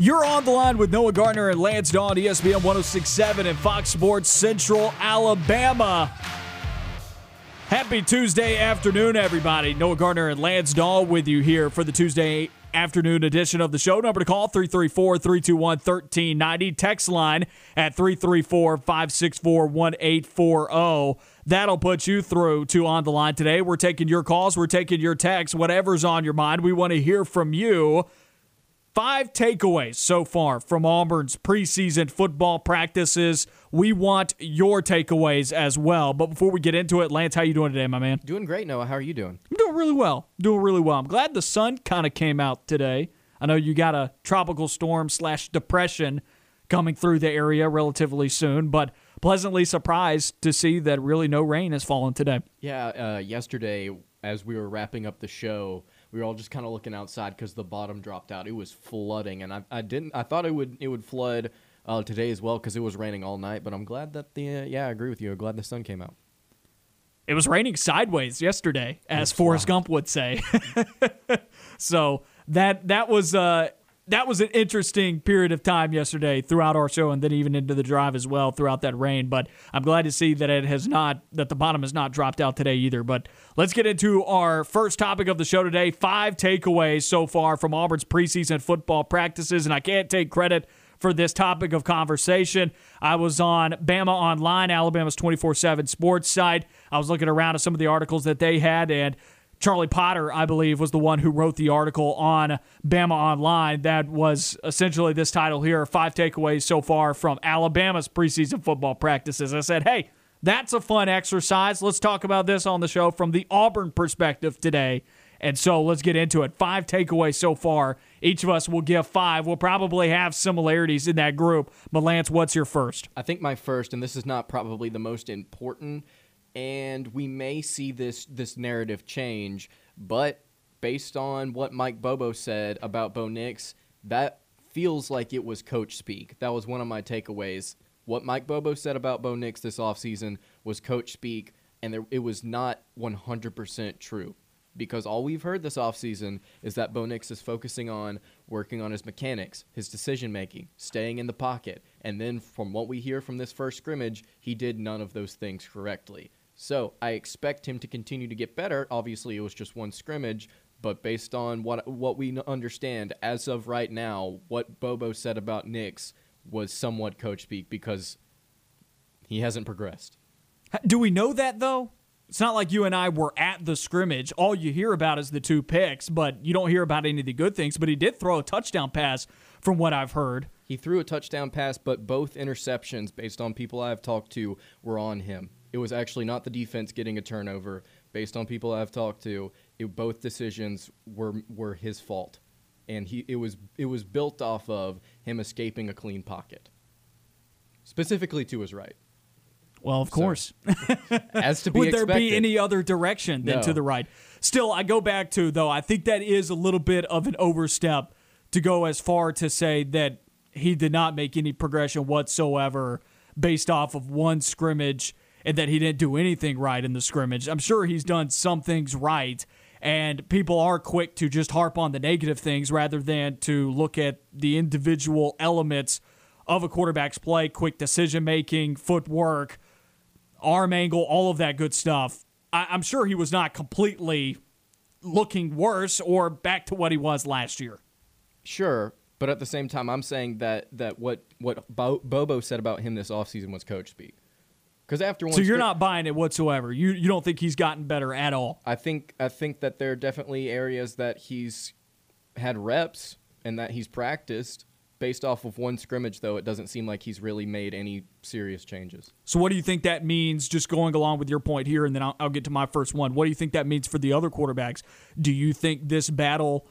You're on the line with Noah Gardner and Lance Dawe, ESPN 1067 and Fox Sports Central, Alabama. Happy Tuesday afternoon, everybody. Noah Gardner and Lance Dawe with you here for the Tuesday afternoon edition of the show. Number to call 334 321 1390. Text line at 334 564 1840. That'll put you through to On the Line today. We're taking your calls, we're taking your texts, whatever's on your mind. We want to hear from you. Five takeaways so far from Auburn's preseason football practices. We want your takeaways as well. But before we get into it, Lance, how are you doing today, my man? Doing great, Noah. How are you doing? I'm doing really well. Doing really well. I'm glad the sun kind of came out today. I know you got a tropical storm slash depression coming through the area relatively soon, but pleasantly surprised to see that really no rain has fallen today. Yeah, uh, yesterday as we were wrapping up the show, we were all just kind of looking outside because the bottom dropped out. It was flooding, and I, I didn't. I thought it would it would flood uh, today as well because it was raining all night. But I'm glad that the uh, yeah, I agree with you. I'm glad the sun came out. It was raining sideways yesterday, as Forrest Gump would say. so that that was uh, that was an interesting period of time yesterday throughout our show and then even into the drive as well throughout that rain. But I'm glad to see that it has not, that the bottom has not dropped out today either. But let's get into our first topic of the show today. Five takeaways so far from Auburn's preseason football practices. And I can't take credit for this topic of conversation. I was on Bama Online, Alabama's 24 7 sports site. I was looking around at some of the articles that they had, and Charlie Potter, I believe, was the one who wrote the article on Bama Online that was essentially this title here five takeaways so far from Alabama's preseason football practices. I said, hey, that's a fun exercise. Let's talk about this on the show from the Auburn perspective today. And so let's get into it. Five takeaways so far. Each of us will give five. We'll probably have similarities in that group. But Lance, what's your first? I think my first, and this is not probably the most important, and we may see this this narrative change. But based on what Mike Bobo said about Bo Nix, that feels like it was coach speak. That was one of my takeaways. What Mike Bobo said about Bo Nix this offseason was coach speak, and there, it was not 100% true. Because all we've heard this offseason is that Bo Nix is focusing on working on his mechanics, his decision making, staying in the pocket. And then from what we hear from this first scrimmage, he did none of those things correctly. So I expect him to continue to get better. Obviously, it was just one scrimmage, but based on what what we understand as of right now, what Bobo said about Nix was somewhat coach speak because he hasn't progressed. Do we know that though? It's not like you and I were at the scrimmage. All you hear about is the two picks, but you don't hear about any of the good things. But he did throw a touchdown pass, from what I've heard. He threw a touchdown pass, but both interceptions, based on people I've talked to, were on him. It was actually not the defense getting a turnover. Based on people I've talked to, it, both decisions were were his fault, and he it was it was built off of him escaping a clean pocket, specifically to his right. Well, of course. as to be Would there expected. be any other direction than No. to the right? Still, I go back to though. I think that is a little bit of an overstep to go as far to say that he did not make any progression whatsoever based off of one scrimmage and that he didn't do anything right in the scrimmage. I'm sure he's done some things right. And people are quick to just harp on the negative things rather than to look at the individual elements of a quarterback's play, quick decision making, footwork, arm angle, all of that good stuff. I, I'm sure he was not completely looking worse or back to what he was last year. Sure, but at the same time, I'm saying that that what what Bo- Bobo said about him this offseason was coach speak. Because after one, So you're not buying it whatsoever. You you don't think he's gotten better at all. I think I think that there are definitely areas that he's had reps and that he's practiced. Based off of one scrimmage, though, it doesn't seem like he's really made any serious changes. So what do you think that means? Just going along with your point here, and then I'll, I'll get to my first one. What do you think that means for the other quarterbacks? Do you think this battle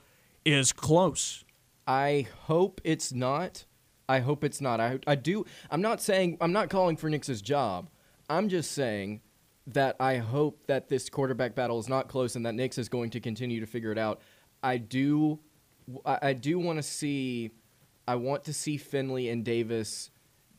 is close? I hope it's not. I hope it's not. I I do. I'm not saying I'm not calling for Nix's job. I'm just saying that I hope that this quarterback battle is not close and that Nix is going to continue to figure it out. I do. I do want to see. I want to see Finley and Davis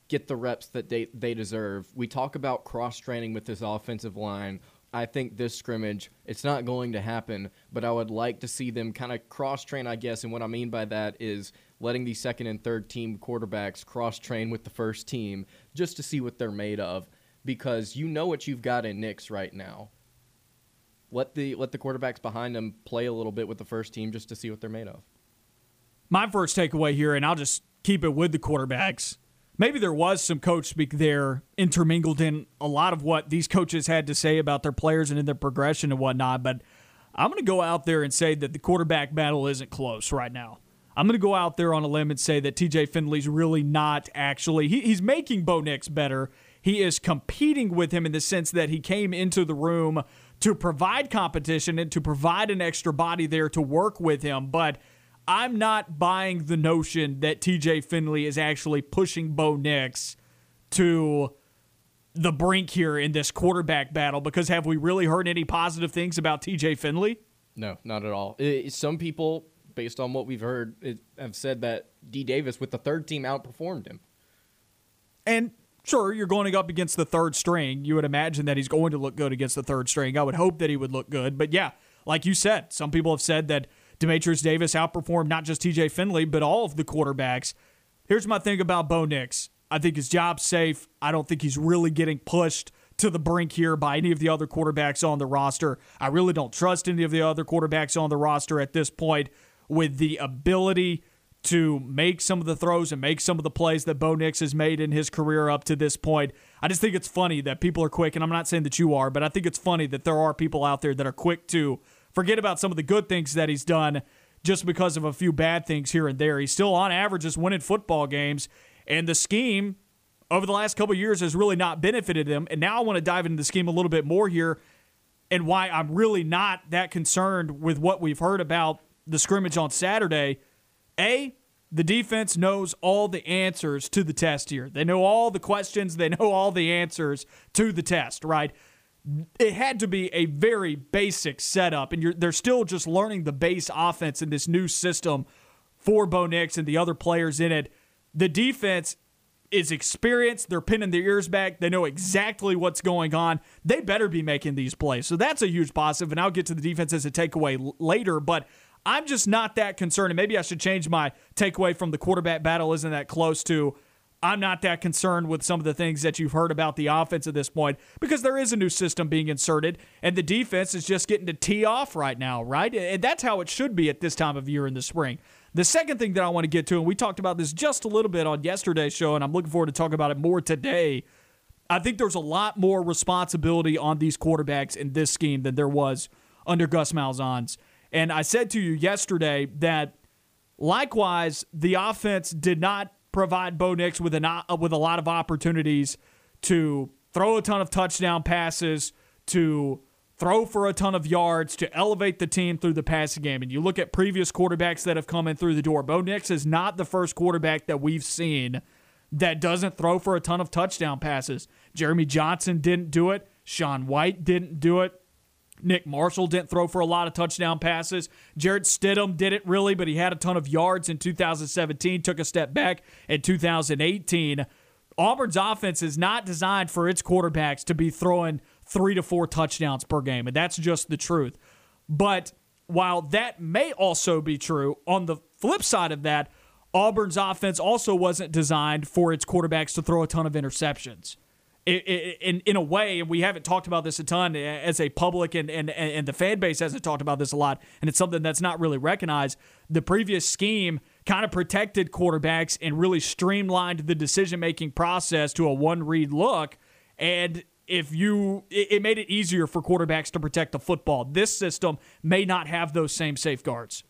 get the reps that they, they deserve. We talk about cross training with this offensive line I think this scrimmage, it's not going to happen, but I would like to see them kind of cross train, I guess. And what I mean by that is letting the second and third team quarterbacks cross train with the first team just to see what they're made of because you know what you've got in Nix right now. Let the let the quarterbacks behind them play a little bit with the first team just to see what they're made of. My first takeaway here, and I'll just keep it with the quarterbacks. Maybe there was some coach speak there intermingled in a lot of what these coaches had to say about their players and in their progression and whatnot. But I'm going to go out there and say that the quarterback battle isn't close right now. I'm going to go out there on a limb and say that TJ Finley's really not actually. He, he's making Bo Nix better. He is competing with him in the sense that he came into the room to provide competition and to provide an extra body there to work with him. But I'm not buying the notion that TJ Finley is actually pushing Bo Nix to the brink here in this quarterback battle because have we really heard any positive things about TJ Finley? No, not at all. It, some people, based on what we've heard, it, have said that D Davis with the third team outperformed him. And sure, you're going up against the third string. You would imagine that he's going to look good against the third string. I would hope that he would look good. But yeah, like you said, some people have said that Dematrius Davis outperformed not just TJ Finley, but all of the quarterbacks. Here's my thing about Bo Nix. I think his job's safe. I don't think he's really getting pushed to the brink here by any of the other quarterbacks on the roster. I really don't trust any of the other quarterbacks on the roster at this point with the ability to make some of the throws and make some of the plays that Bo Nix has made in his career up to this point. I just think it's funny that people are quick, and I'm not saying that you are, but I think it's funny that there are people out there that are quick to forget about some of the good things that he's done just because of a few bad things here and there. He's still on average is winning football games, and the scheme over the last couple years has really not benefited him. And now I want to dive into the scheme a little bit more here and why I'm really not that concerned with what we've heard about the scrimmage on Saturday. A, the defense knows all the answers to the test here. They know all the questions, they know all the answers to the test, right? it had to be a very basic setup, and they're still just learning the base offense in this new system for Bo Nix and the other players in it. The defense is experienced. They're pinning their ears back. They know exactly what's going on. They better be making these plays. So that's a huge positive, and I'll get to the defense as a takeaway later. But I'm just not that concerned, and maybe I should change my takeaway from the quarterback battle isn't that close to I'm not that concerned with some of the things that you've heard about the offense at this point because there is a new system being inserted and the defense is just getting to tee off right now, right? And that's how it should be at this time of year in the spring. The second thing that I want to get to, and we talked about this just a little bit on yesterday's show, and I'm looking forward to talking about it more today. I think there's a lot more responsibility on these quarterbacks in this scheme than there was under Gus Malzahn's. And I said to you yesterday that likewise, the offense did not provide Bo Nix with a uh, with a lot of opportunities to throw a ton of touchdown passes, to throw for a ton of yards, to elevate the team through the passing game. And you look at previous quarterbacks that have come in through the door. Bo Nix is not the first quarterback that we've seen that doesn't throw for a ton of touchdown passes. Jeremy Johnson didn't do it. Sean White didn't do it. Nick Marshall didn't throw for a lot of touchdown passes. Jarrett Stidham didn't really, but he had a ton of yards in 2017, took a step back in 2018. Auburn's offense is not designed for its quarterbacks to be throwing three to four touchdowns per game, and that's just the truth. But while that may also be true, on the flip side of that, Auburn's offense also wasn't designed for its quarterbacks to throw a ton of interceptions in in a way, and we haven't talked about this a ton eh, as a public and, and and the fan base hasn't talked about this a lot, and it's something that's not really recognized. The previous scheme kind of protected quarterbacks and really streamlined the decision making process to a one read look, and if you it made it easier for quarterbacks to protect the football. This system may not have those same safeguards.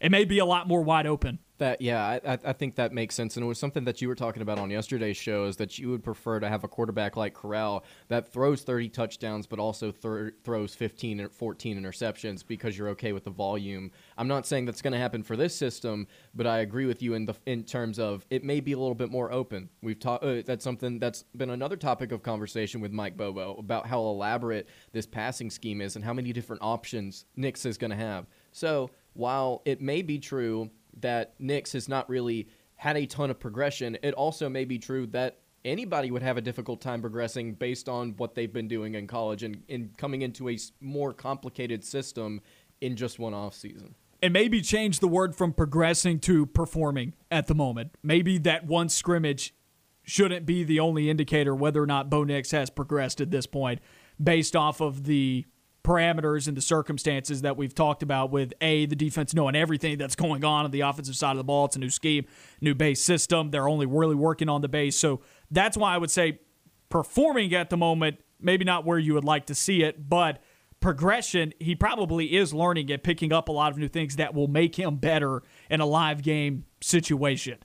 It may be a lot more wide open. That yeah, I, I think that makes sense, and it was something that you were talking about on yesterday's show. Is that you would prefer to have a quarterback like Corral that throws 30 touchdowns, but also th- throws 15 or 14 interceptions because you're okay with the volume. I'm not saying that's going to happen for this system, but I agree with you in the in terms of it may be a little bit more open. We've talked. Uh, that's something that's been another topic of conversation with Mike Bobo about how elaborate this passing scheme is and how many different options Nix is going to have. So while it may be true that Nix has not really had a ton of progression, it also may be true that anybody would have a difficult time progressing based on what they've been doing in college and, and coming into a more complicated system in just one off season. And maybe change the word from progressing to performing at the moment. Maybe that one scrimmage shouldn't be the only indicator whether or not Bo Nix has progressed at this point based off of the parameters and the circumstances that we've talked about with a the defense knowing everything that's going on on the offensive side of the ball. It's a new scheme new base system. They're only really working on the base. So that's why i would say performing at the moment maybe not where you would like to see it but progression he probably is learning and picking up a lot of new things that will make him better in a live game situation.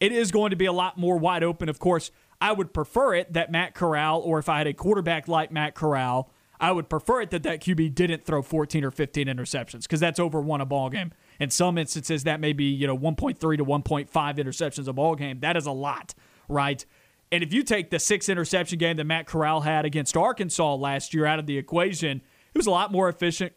It is going to be a lot more wide open. Of course i would prefer it that matt corral or if i had a quarterback like matt corral I would prefer it that that QB didn't throw 14 or 15 interceptions because that's over one a ball game. In some instances, that may be you know 1.3 to 1.5 interceptions a ball game. That is a lot, right? And if you take the six interception game that Matt Corral had against Arkansas last year out of the equation, he was a lot more efficient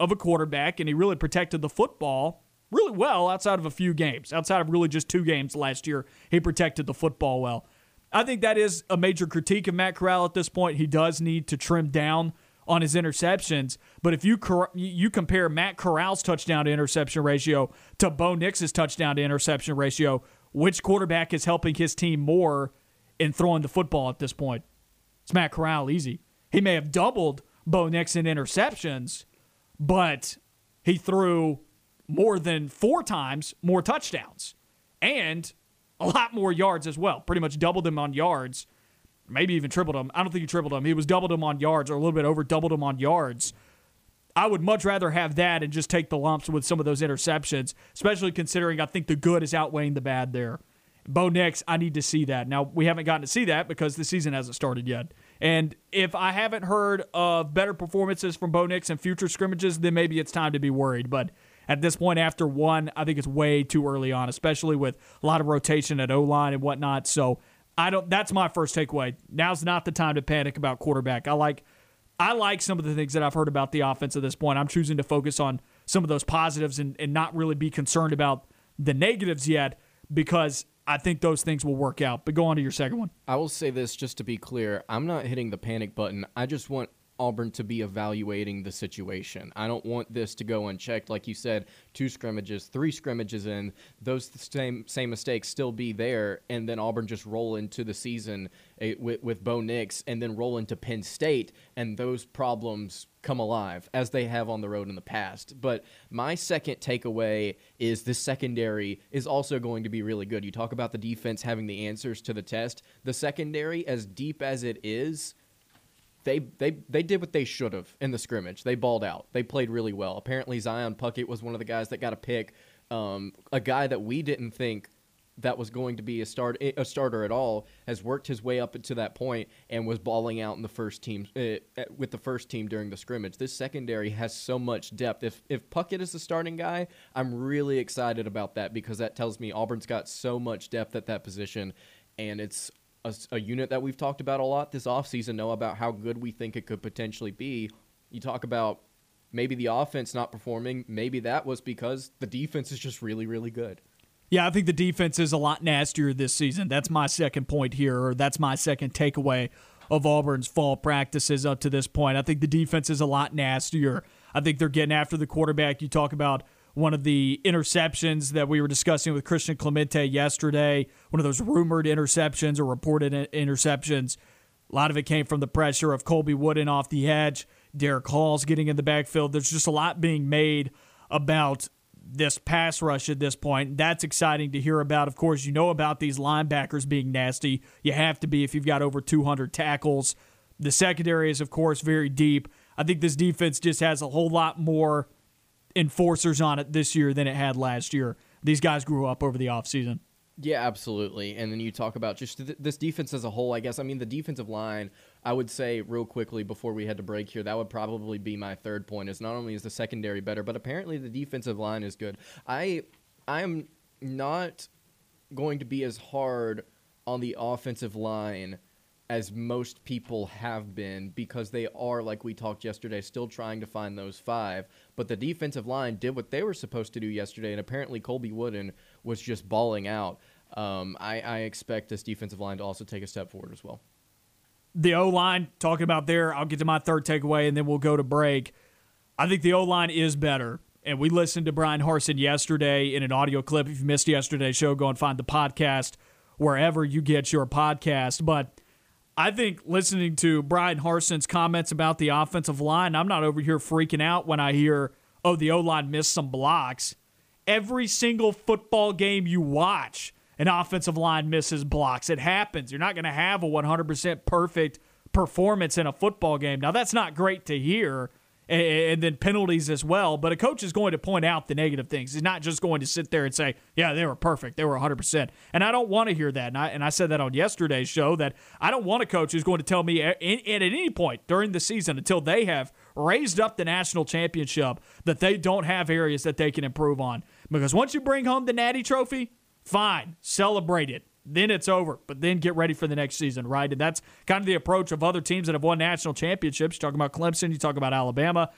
of a quarterback, and he really protected the football really well outside of a few games. Outside of really just two games last year, he protected the football well. I think that is a major critique of Matt Corral at this point. He does need to trim down on his interceptions. But if you you compare Matt Corral's touchdown to interception ratio to Bo Nix's touchdown to interception ratio, which quarterback is helping his team more in throwing the football at this point? It's Matt Corral, easy. He may have doubled Bo Nix in interceptions, but he threw more than four times more touchdowns and a lot more yards as well. Pretty much doubled him on yards maybe even tripled him. I don't think he tripled him. He was doubled him on yards or a little bit over doubled him on yards. I would much rather have that and just take the lumps with some of those interceptions, especially considering I think the good is outweighing the bad there. Bo Nix, I need to see that. Now, we haven't gotten to see that because the season hasn't started yet. And if I haven't heard of better performances from Bo Nix in future scrimmages, then maybe it's time to be worried. But at this point, after one, I think it's way too early on, especially with a lot of rotation at O line and whatnot. So I don't. That's my first takeaway. Now's not the time to panic about quarterback. I like, I like some of the things that I've heard about the offense at this point. I'm choosing to focus on some of those positives and, and not really be concerned about the negatives yet because I think those things will work out. But go on to your second one. I will say this just to be clear. I'm not hitting the panic button. I just want Auburn to be evaluating the situation. I don't want this to go unchecked. Like you said, two scrimmages, three scrimmages in, those same same mistakes still be there, and then Auburn just roll into the season with, with Bo Nix, and then roll into Penn State, and those problems come alive as they have on the road in the past. But my second takeaway is the secondary is also going to be really good. You talk about the defense having the answers to the test. The secondary, as deep as it is, they they they did what they should have in the scrimmage. They balled out. They played really well. Apparently Zion Puckett was one of the guys that got a pick. Um, a guy that we didn't think that was going to be a start a starter at all has worked his way up to that point and was balling out in the first team uh, with the first team during the scrimmage. This secondary has so much depth. If if Puckett is the starting guy, I'm really excited about that because that tells me Auburn's got so much depth at that position and it's a, a, unit that we've talked about a lot this offseason know about how good we think it could potentially be. You talk about maybe the offense not performing. Maybe that was because the defense is just really, really good. Yeah, I think the defense is a lot nastier this season. That's my second point here, or that's my second takeaway of Auburn's fall practices up to this point. I think the defense is a lot nastier. I think they're getting after the quarterback. You talk about one of the interceptions that we were discussing with Christian Clemente yesterday, one of those rumored interceptions or reported interceptions. A lot of it came from the pressure of Colby Wooden off the edge, Derick Hall's getting in the backfield. There's just a lot being made about this pass rush at this point. That's exciting to hear about. Of course, you know about these linebackers being nasty. You have to be if you've got over 200 tackles. The secondary is, of course, very deep. I think this defense just has a whole lot more enforcers on it this year than it had last year. These guys grew up over the offseason. Yeah, absolutely. And then you talk about just th- this defense as a whole, I guess. I mean, the defensive line, I would say real quickly before we had to break here, that would probably be my third point is not only is the secondary better, but apparently the defensive line is good. I I'm not going to be as hard on the offensive line as most people have been because they are, like we talked yesterday, still trying to find those five. But the defensive line did what they were supposed to do yesterday, and apparently Colby Wooden was just balling out. um, I, I expect this defensive line to also take a step forward as well. The O line, talking about there, I'll get to my third takeaway and then we'll go to break. I think the O line is better. And we listened to Bryan Harsin yesterday in an audio clip. If you missed yesterday's show, go and find the podcast wherever you get your podcast. But I think listening to Bryan Harsin's comments about the offensive line, I'm not over here freaking out when I hear, oh, the O line missed some blocks. Every single football game you watch, an offensive line misses blocks. It happens. You're not going to have a 100% perfect performance in a football game. Now, that's not great to hear and, then penalties as well. But a coach is going to point out the negative things. He's not just going to sit there and say, "Yeah, they were perfect. They were 100%." And I don't want to hear that. And I, and I said that on yesterday's show that I don't want a coach who's going to tell me at, at any point during the season until they have raised up the national championship that they don't have areas that they can improve on. Because once you bring home the Natty Trophy, fine, celebrate it then it's over. But then get ready for the next season, right? And that's kind of the approach of other teams that have won national championships. You talk about Clemson, you talk about Alabama.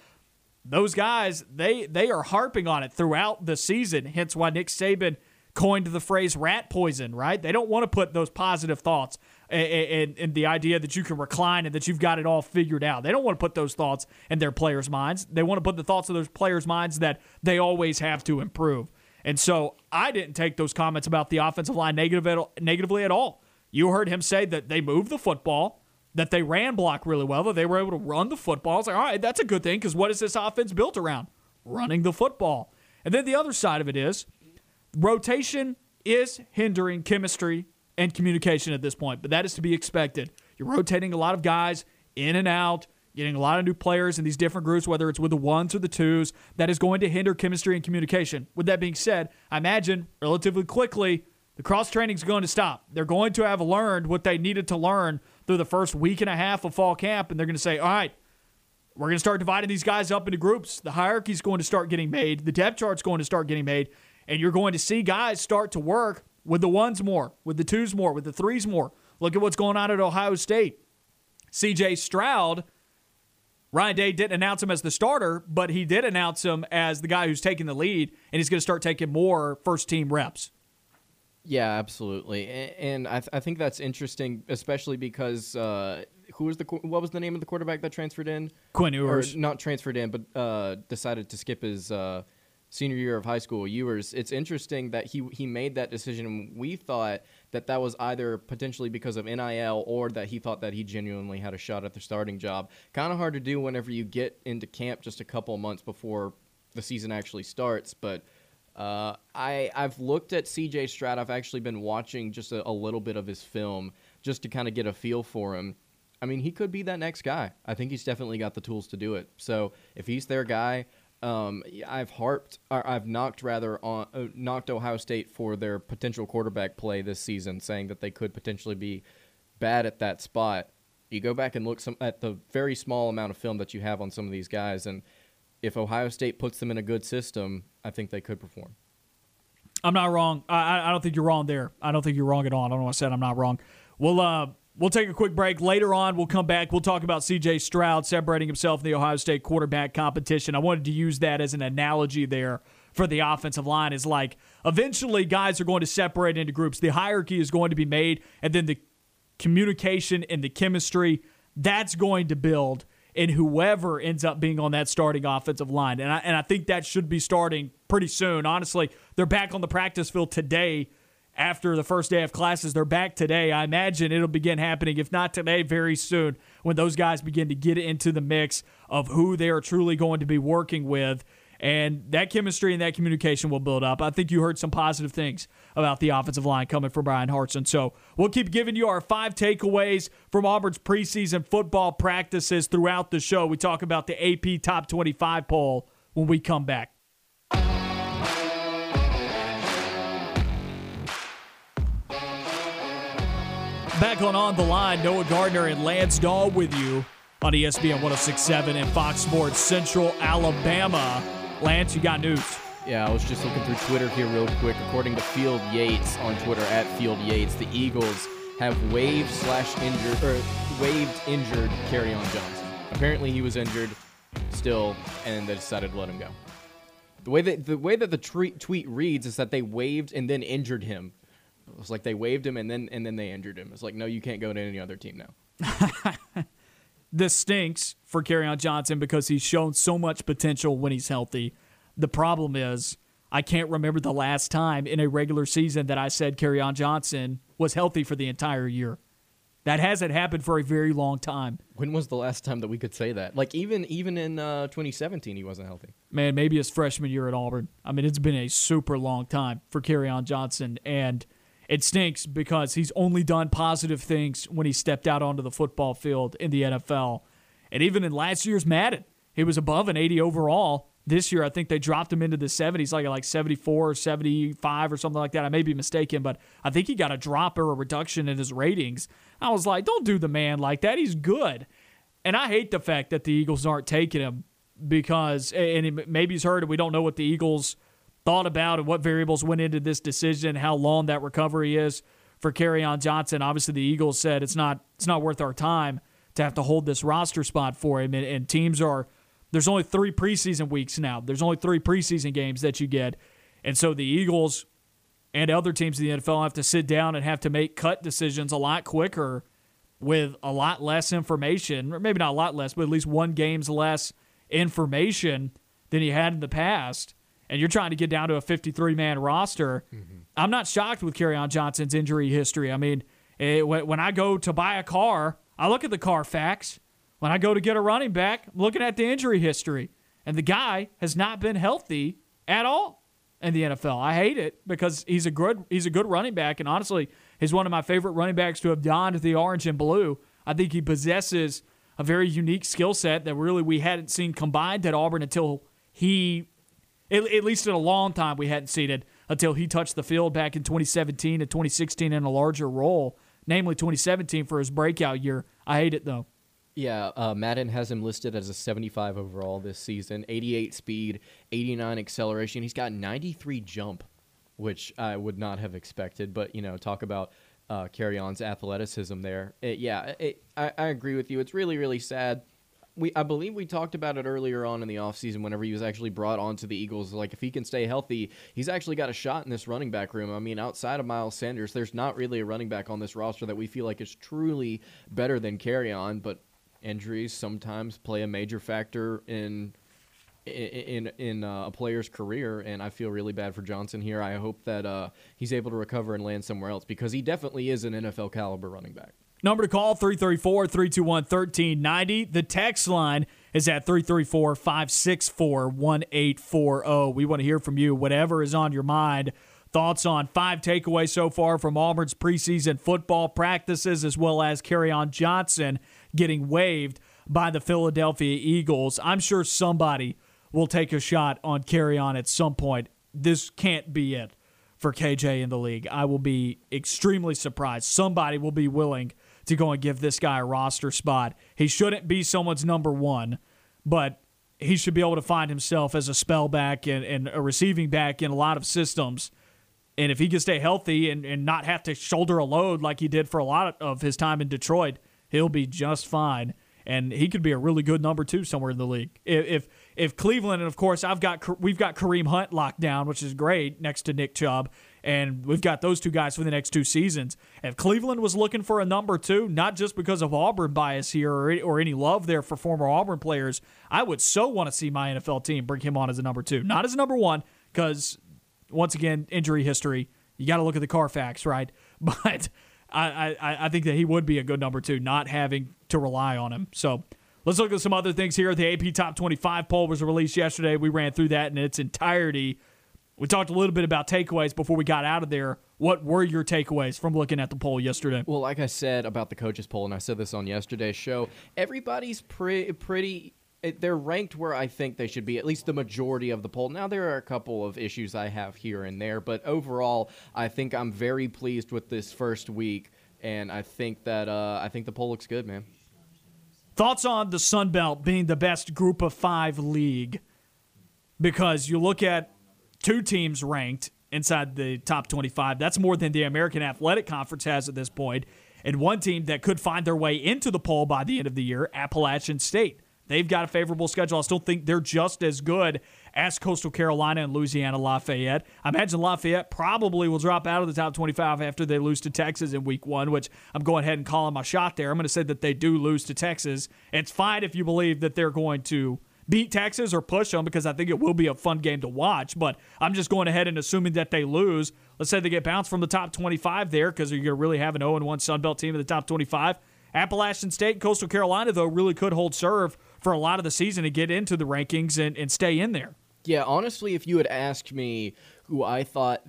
Those guys, they they are harping on it throughout the season. Hence why Nick Saban coined the phrase rat poison, right? They don't want to put those positive thoughts and, and, the idea that you can recline and that you've got it all figured out. They don't want to put those thoughts in their players' minds. They want to put the thoughts of those players' minds that they always have to improve. And so I didn't take those comments about the offensive line negative at, negatively at all. You heard him say that they moved the football, that they ran block really well, that they were able to run the football. It's like, all right, that's a good thing because what is this offense built around? Running the football. And then the other side of it is rotation is hindering chemistry and communication at this point, but that is to be expected. You're rotating a lot of guys in and out getting a lot of new players in these different groups, whether it's with the ones or the twos, that is going to hinder chemistry and communication. With that being said, I imagine relatively quickly the cross training is going to stop. They're going to have learned what they needed to learn through the first week and a half of fall camp, and they're going to say, all right, we're going to start dividing these guys up into groups. The hierarchy is going to start getting made. The depth chart's going to start getting made, and you're going to see guys start to work with the ones more, with the twos more, with the threes more. Look at what's going on at Ohio State. CJ Stroud Ryan Day didn't announce him as the starter, but he did announce him as the guy who's taking the lead, and he's going to start taking more first team reps. Yeah, absolutely, and I, th- I think that's interesting, especially because uh, who was the what was the name of the quarterback that transferred in? Quinn Ewers, or not transferred in, but uh, decided to skip his uh, senior year of high school. Ewers. It's interesting that he he made that decision. We thought that that was either potentially because of NIL or that he thought that he genuinely had a shot at the starting job. Kind of hard to do whenever you get into camp just a couple months before the season actually starts, but. Uh, I I've looked at C.J. Stroud. I've actually been watching just a, a little bit of his film just to kind of get a feel for him. I mean, he could be that next guy. I think he's definitely got the tools to do it. So if he's their guy, um, I've harped, I've knocked rather on uh, knocked Ohio State for their potential quarterback play this season, saying that they could potentially be bad at that spot. You go back and look some at the very small amount of film that you have on some of these guys, and if Ohio State puts them in a good system, I think they could perform. I'm not wrong. I, I don't think you're wrong there. I don't think you're wrong at all. I don't know what I said. I'm not wrong. Well, uh, We'll take a quick break. Later on, we'll come back. We'll talk about CJ Stroud separating himself in the Ohio State quarterback competition. I wanted to use that as an analogy there for the offensive line is like eventually guys are going to separate into groups. The hierarchy is going to be made, and then the communication and the chemistry that's going to build in whoever ends up being on that starting offensive line. And I, and I think that should be starting pretty soon. Honestly, they're back on the practice field today after the first day of classes. They're back today. I imagine it'll begin happening, if not today, very soon, when those guys begin to get into the mix of who they are truly going to be working with. And that chemistry and that communication will build up. I think you heard some positive things about the offensive line coming from Bryan Harsin. So we'll keep giving you our five takeaways from Auburn's preseason football practices throughout the show. We talk about the AP Top 25 poll when we come back. Back on On the Line, Noah Gardner and Lance Dawe with you on ESPN 1067 and Fox Sports Central Alabama. Lance, you got news. Yeah, I was just looking through Twitter here real quick. According to Field Yates on Twitter at Field Yates, the Eagles have waived slash injured or waived injured Kerryon Johnson. Apparently, he was injured still, and they decided to let him go. The way that the way that the tweet reads is that they waived and then injured him It was like they waived him and then and then they injured him. It's like no, you can't go to any other team now. this stinks for Kerryon Johnson because he's shown so much potential when he's healthy. The problem is I can't remember the last time in a regular season that I said Kerryon Johnson was healthy for the entire year. That hasn't happened for a very long time. When was the last time that we could say that? Like even even in uh, 2017, he wasn't healthy. Man, maybe his freshman year at Auburn. I mean, it's been a super long time for Kerryon Johnson, and it stinks because he's only done positive things when he stepped out onto the football field in the NFL. And even in last year's Madden, he was above an 80 overall, this year, I think they dropped him into the 70s, like like 74 or 75 or something like that. I may be mistaken, but I think he got a drop or a reduction in his ratings. I was like, don't do the man like that. He's good. And I hate the fact that the Eagles aren't taking him because, and maybe he's heard it. We don't know what the Eagles thought about and what variables went into this decision, how long that recovery is for Kerryon Johnson. Obviously, the Eagles said it's not it's not worth our time to have to hold this roster spot for him, and, and teams are there's only three preseason weeks now. There's only three preseason games that you get. And so the Eagles and other teams in the NFL have to sit down and have to make cut decisions a lot quicker with a lot less information, or maybe not a lot less, but at least one game's less information than you had in the past. And you're trying to get down to a 53 man roster. Mm-hmm. I'm not shocked with Kerryon Johnson's injury history. I mean, it, when I go to buy a car, I look at the Carfax when I go to get a running back, I'm looking at the injury history, and the guy has not been healthy at all in the NFL. I hate it because he's a good he's a good running back, and honestly, he's one of my favorite running backs to have donned the orange and blue. I think he possesses a very unique skill set that really we hadn't seen combined at Auburn until he, at, at least in a long time, we hadn't seen it until he touched the field back in 2017 and 2016 in a larger role, namely 2017 for his breakout year. I hate it though. Yeah, uh, Madden has him listed as a 75 overall this season, 88 speed, 89 acceleration. He's got 93 jump, which I would not have expected. But you know, talk about uh, Kerryon's athleticism there. It, yeah, it, I, I agree with you. It's really really sad. We I believe we talked about it earlier on in the offseason whenever he was actually brought onto the Eagles. Like if he can stay healthy, he's actually got a shot in this running back room. I mean, outside of Miles Sanders, there's not really a running back on this roster that we feel like is truly better than Kerryon, But injuries sometimes play a major factor in in in uh, a player's career, and I feel really bad for Johnson here. I hope that uh, he's able to recover and land somewhere else because he definitely is an NFL caliber running back. Number to call 334 321 1390. The text line is at 334 564 1840. We want to hear from you, whatever is on your mind. Thoughts on five takeaways so far from Auburn's preseason football practices, as well as Kerryon Johnson getting waived by the Philadelphia Eagles. I'm sure somebody will take a shot on Kerryon at some point. This can't be it for KJ in the league. I will be extremely surprised. Somebody will be willing to go and give this guy a roster spot. He shouldn't be someone's number one, but he should be able to find himself as a spell back and, and a receiving back in a lot of systems. And if he can stay healthy and, and not have to shoulder a load like he did for a lot of his time in Detroit, he'll be just fine. And he could be a really good number two somewhere in the league. If if, Cleveland and of course I've got we've got Kareem Hunt locked down, which is great next to Nick Chubb, and we've got those two guys for the next two seasons. If Cleveland was looking for a number two, not just because of Auburn bias here or, any love there for former Auburn players, I would so want to see my NFL team bring him on as a number two, not as a number one, because once again injury history. You got to look at the Carfax, right? But I, I, I think that he would be a good number two, not having to rely on him. So let's look at some other things here. The AP Top 25 poll was released yesterday. We ran through that in its entirety. We talked a little bit about takeaways before we got out of there. What were your takeaways from looking at the poll yesterday? Well, like I said about the coaches poll, and I said this on yesterday's show, everybody's pre- pretty they're ranked where I think they should be, at least the majority of the poll. Now, there are a couple of issues I have here and there, but overall, I think I'm very pleased with this first week, and I think that uh, I think the poll looks good, man. Thoughts on the Sun Belt being the best Group of Five league? Because you look at two teams ranked inside the top 25. That's more than the American Athletic Conference has at this point, and one team that could find their way into the poll by the end of the year, Appalachian State. They've got a favorable schedule. I still think they're just as good as Coastal Carolina and Louisiana Lafayette. I imagine Lafayette probably will drop out of the top 25 after they lose to Texas in week one, which I'm going ahead and calling my shot there. I'm going to say that they do lose to Texas. It's fine if you believe that they're going to beat Texas or push them because I think it will be a fun game to watch. But I'm just going ahead and assuming that they lose. Let's say they get bounced from the top 25 there because you're really have an 0 1 Sun Belt team in the top 25. Appalachian State, Coastal Carolina, though, really could hold serve for a lot of the season to get into the rankings and, and stay in there. Yeah, honestly, if you had asked me who I thought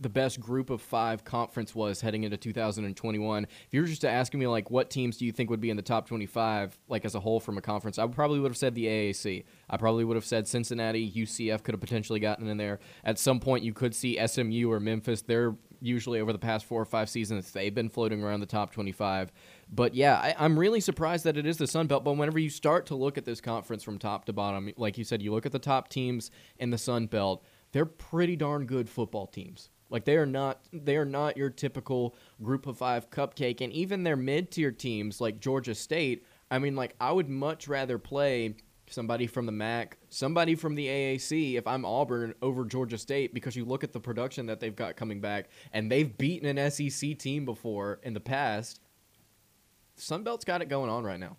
the best group of five conference was heading into 2021. If you were just asking me like what teams do you think would be in the top 25 like as a whole from a conference, I probably would have said the AAC. I probably would have said Cincinnati, UCF could have potentially gotten in there. At some point you could see SMU or Memphis. They're usually over the past 4 or 5 seasons they've been floating around the top 25. But yeah, I, am really surprised that it is the Sun Belt. But whenever you start to look at this conference from top to bottom, like you said, you look at the top teams in the Sun Belt, they're pretty darn good football teams. Like they are not they are not your typical group of 5 cupcake and even their mid-tier teams like Georgia State, I mean like I would much rather play somebody from the MAC, somebody from the AAC if I'm Auburn over Georgia State because you look at the production that they've got coming back and they've beaten an SEC team before in the past. Sunbelt's got it going on right now.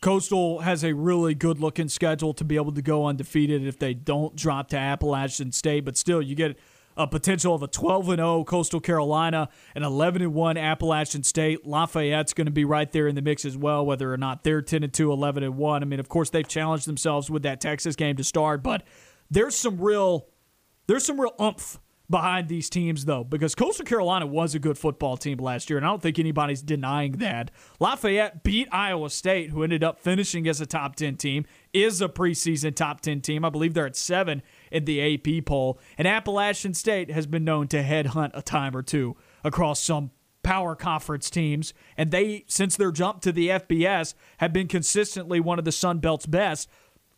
Coastal has a really good looking schedule to be able to go undefeated if they don't drop to Appalachian State, but still you get a potential of a 12 and 0 Coastal Carolina, an 11 and 1 Appalachian State. Lafayette's going to be right there in the mix as well, whether or not they're 10 and 2, 11 and 1. I mean, of course, they've challenged themselves with that Texas game to start, but there's some real there's some real umph behind these teams, though, because Coastal Carolina was a good football team last year, and I don't think anybody's denying that. Lafayette beat Iowa State, who ended up finishing as a top 10 team, is a preseason top 10 team. I believe they're at seven in the AP poll. And Appalachian State has been known to headhunt a time or two across some power conference teams. And they, since their jump to the FBS, have been consistently one of the Sun Belt's best.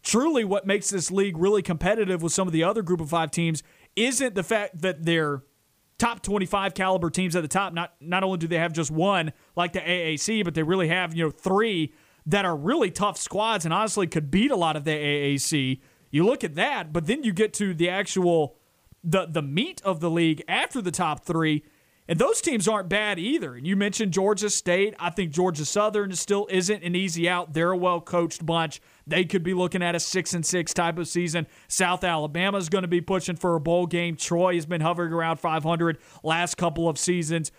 Truly, what makes this league really competitive with some of the other group of five teams isn't the fact that they're top 25 caliber teams at the top. Not not only do they have just one like the AAC, but they really have, you know, three that are really tough squads and honestly could beat a lot of the AAC. You look at that, but then you get to the actual the the meat of the league after the top 3 and those teams aren't bad either. And you mentioned Georgia State. I think Georgia Southern still isn't an easy out. They're a well coached bunch. They could be looking at a six and six type of season. South Alabama is going to be pushing for a bowl game. Troy has been hovering around 500 last couple of seasons.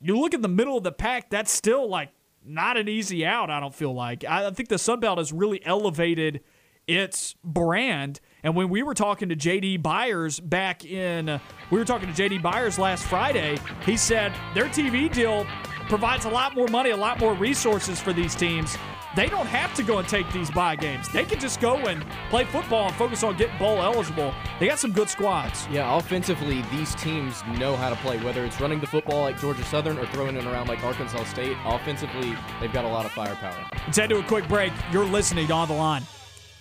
You look at the middle of the pack. That's still like not an easy out. I don't feel like. I think the Sun Belt has really elevated its brand. And when we were talking to JD Byers back in, uh, we were talking to JD Byers last Friday, he said their TV deal provides a lot more money, a lot more resources for these teams. They don't have to go and take these buy games. They can just go and play football and focus on getting bowl eligible. They got some good squads. Yeah, offensively, these teams know how to play, whether it's running the football like Georgia Southern or throwing it around like Arkansas State. Offensively, they've got a lot of firepower. Let's head to a quick break. You're listening to On the Line.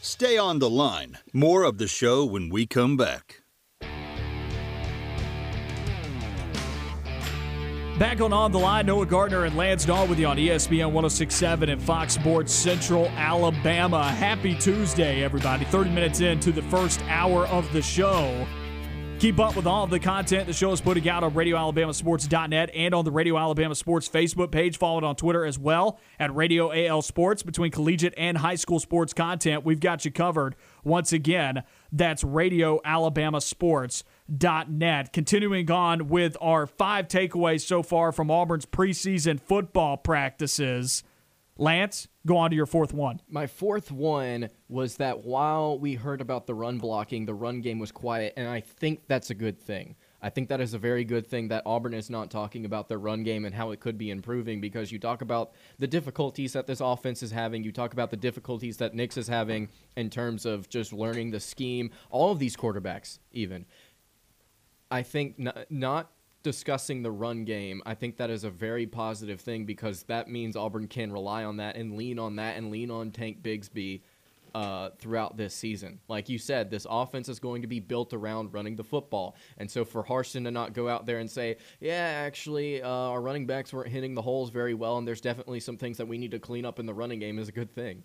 Stay on the line. More of the show when we come back. Back on On the Line, Noah Gardner and Lance Dawe with you on ESPN 1067 and Fox Sports Central Alabama. Happy Tuesday, everybody. 30 minutes into the first hour of the show. Keep up with all of the content the show is putting out on RadioAlabamaSports.net and on the Radio Alabama Sports Facebook page. Followed on Twitter as well at Radio AL Sports. Between collegiate and high school sports content, we've got you covered. Once again, that's Radio Alabama Sports.net. Continuing on with our five takeaways so far from Auburn's preseason football practices. Lance, go on to your fourth one. My fourth one was that while we heard about the run blocking, the run game was quiet, and I think that's a good thing. I think that is a very good thing that Auburn is not talking about their run game and how it could be improving because you talk about the difficulties that this offense is having, you talk about the difficulties that Nix is having in terms of just learning the scheme, all of these quarterbacks, even. I think not, not discussing the run game, I think that is a very positive thing because that means Auburn can rely on that and lean on that and lean on Tank Bigsby uh, throughout this season. Like you said, this offense is going to be built around running the football. And so for Harsin to not go out there and say, yeah, actually, uh, our running backs weren't hitting the holes very well, and there's definitely some things that we need to clean up in the running game is a good thing.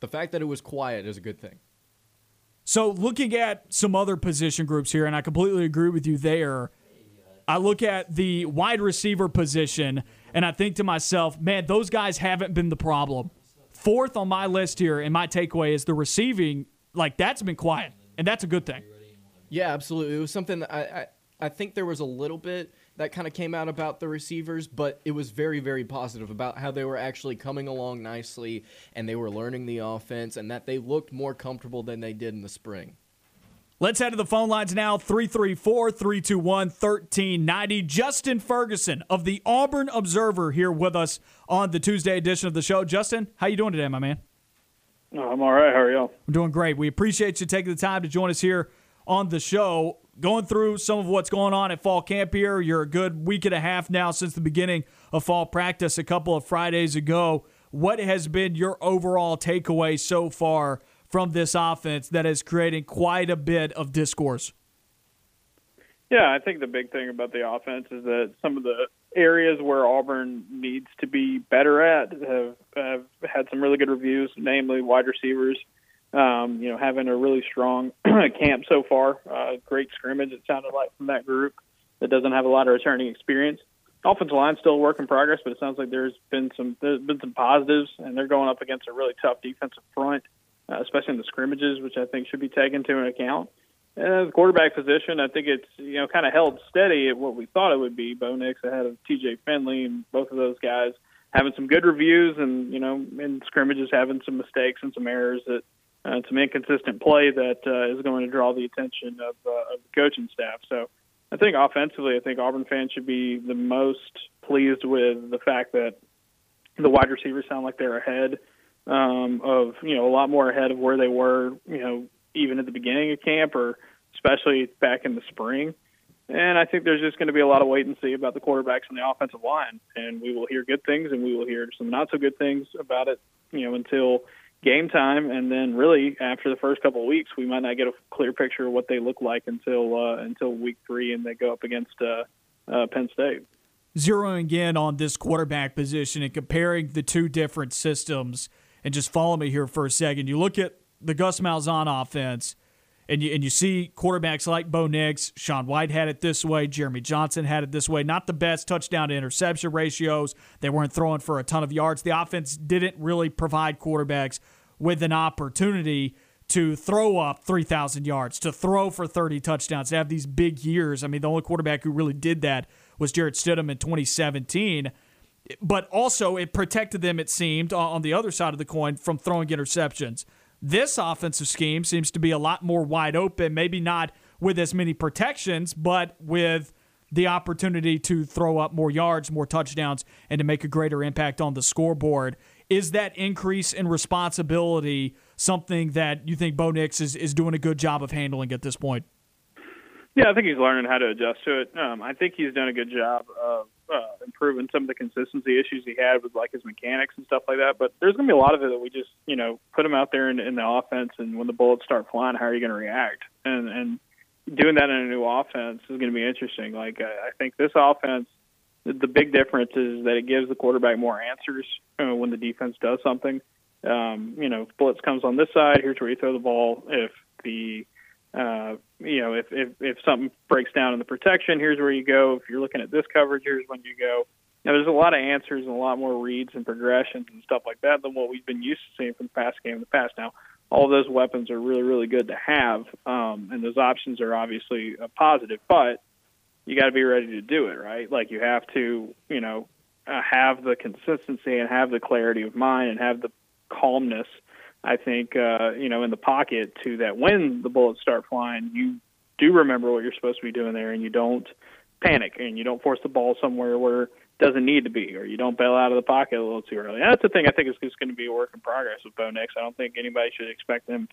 The fact that it was quiet is a good thing. So looking at some other position groups here, and I completely agree with you there. I look at the wide receiver position, and I think to myself, man, those guys haven't been the problem. Fourth on my list here, and my takeaway is the receiving, like that's been quiet, and that's a good thing. Yeah, absolutely. It was something I, I, I think there was a little bit that kind of came out about the receivers, but it was very, very positive about how they were actually coming along nicely and they were learning the offense and that they looked more comfortable than they did in the spring. Let's head to the phone lines now 334 321 1390. Justin Ferguson of the Auburn Observer here with us on the Tuesday edition of the show. Justin, how you doing today, my man? I'm all right. How are y'all? I'm doing great. We appreciate you taking the time to join us here on the show. Going through some of what's going on at fall camp here. You're a good week and a half now since the beginning of fall practice a couple of Fridays ago. What has been your overall takeaway so far from this offense that is creating quite a bit of discourse? Yeah, I think the big thing about the offense is that some of the areas where Auburn needs to be better at have, have had some really good reviews, namely wide receivers. Um, you know, having a really strong camp so far, uh, great scrimmage. It sounded like from that group that doesn't have a lot of returning experience. Offensive line still a work in progress, but it sounds like there's been some there's been some positives, and they're going up against a really tough defensive front uh, especially in the scrimmages, which I think should be taken into account. And the quarterback position, I think it's you know kind of held steady at what we thought it would be. Bo Nix ahead of T.J. Finley, and both of those guys having some good reviews, and you know in scrimmages having some mistakes and some errors that uh, some inconsistent play that uh, is going to draw the attention of, uh, of the coaching staff. So I think offensively, I think Auburn fans should be the most pleased with the fact that the wide receivers sound like they're ahead um, of you know a lot more ahead of where they were, you know, even at the beginning of camp or especially back in the spring. And I think there's just going to be a lot of wait and see about the quarterbacks and the offensive line, and we will hear good things and we will hear some not so good things about it, you know, until game time, and then really after the first couple of weeks, we might not get a clear picture of what they look like until uh, until week three, and they go up against uh, uh, Penn State. Zeroing in on this quarterback position and comparing the two different systems and just follow me here for a second. You look at the Gus Malzahn offense, and you and you see quarterbacks like Bo Nix, Sean White had it this way, Jeremy Johnson had it this way. Not the best touchdown to interception ratios. They weren't throwing for a ton of yards. The offense didn't really provide quarterbacks with an opportunity to throw up 3,000 yards, to throw for 30 touchdowns, to have these big years. I mean, the only quarterback who really did that was Jarrett Stidham in 2017 but also it protected them, it seemed, on the other side of the coin from throwing interceptions. This offensive scheme seems to be a lot more wide open, maybe not with as many protections, but with the opportunity to throw up more yards, more touchdowns, and to make a greater impact on the scoreboard. Is that increase in responsibility something that you think Bo Nix is, is doing a good job of handling at this point? Yeah, I think he's learning how to adjust to it. Um, I think he's done a good job of uh, improving some of the consistency issues he had with like his mechanics and stuff like that. But there's going to be a lot of it that we just, you know, put him out there in, in the offense, and when the bullets start flying, how are you going to react? And and doing that in a new offense is going to be interesting. Like I, I think this offense, the, big difference is that it gives the quarterback more answers uh, when the defense does something. Um, you know, blitz comes on this side. Here's where you throw the ball. If the uh, you know, if, if if something breaks down in the protection, here's where you go. If you're looking at this coverage, here's when you go. Now, there's a lot of answers and a lot more reads and progressions and stuff like that than what we've been used to seeing from the past game in the past. Now, all those weapons are really, really good to have, um, and those options are obviously a positive, but you got to be ready to do it, right? Like you have to, you know, uh, have the consistency and have the clarity of mind and have the calmness – I think uh, you know in the pocket to that when the bullets start flying, you do remember what you're supposed to be doing there, and you don't panic and you don't force the ball somewhere where it doesn't need to be, or you don't bail out of the pocket a little too early. And that's the thing I think is just going to be a work in progress with Bo Nix. I don't think anybody should expect him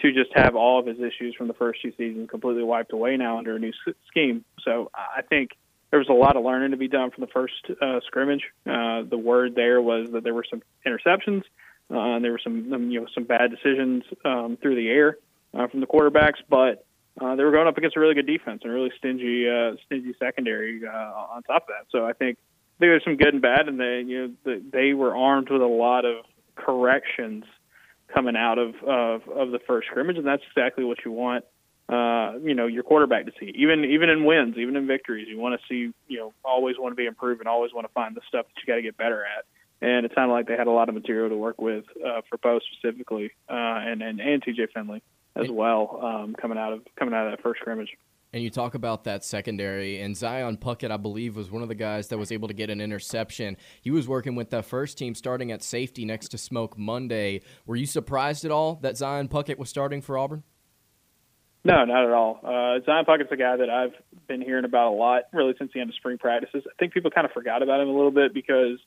to just have all of his issues from the first two seasons completely wiped away now under a new scheme. So I think there was a lot of learning to be done from the first uh, scrimmage. Uh, the word there was that there were some interceptions uh, there were some you know some bad decisions um, through the air uh, from the quarterbacks, but uh, they were going up against a really good defense and a really stingy uh, stingy secondary uh, on top of that. So I think I think there's some good and bad, and they you know they, they were armed with a lot of corrections coming out of of, of the first scrimmage, and that's exactly what you want. Uh, you know, your quarterback to see, even even in wins, even in victories, you want to see, you know, always want to be improving, always want to find the stuff that you got to get better at. And it sounded like they had a lot of material to work with uh, for Bo specifically, uh, and and and TJ Finley as well, um, coming out of coming out of that first scrimmage. And you talk about that secondary, and Zion Puckett, I believe, was one of the guys that was able to get an interception. He was working with the first team starting at safety next to Smoke Monday. Were you surprised at all that Zion Puckett was starting for Auburn? No, not at all. Uh, Zion Puckett's a guy that I've been hearing about a lot, really since the end of spring practices. I think people kind of forgot about him a little bit because,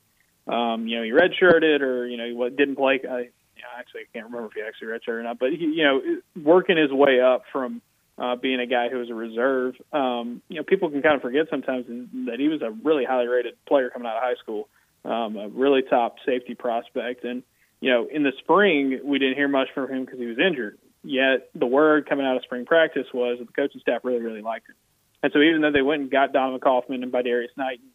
um, you know, he redshirted or you know he didn't play. I, you know, actually, I can't remember if he actually redshirted or not. But he, you know, working his way up from uh, being a guy who was a reserve. Um, you know, people can kind of forget sometimes that he was a really highly rated player coming out of high school, um, a really top safety prospect. And you know, in the spring we didn't hear much from him because he was injured. Yet the word coming out of spring practice was that the coaching staff really, really liked him. And so even though they went and got Donovan Kaufman and Bydarrius Knighton,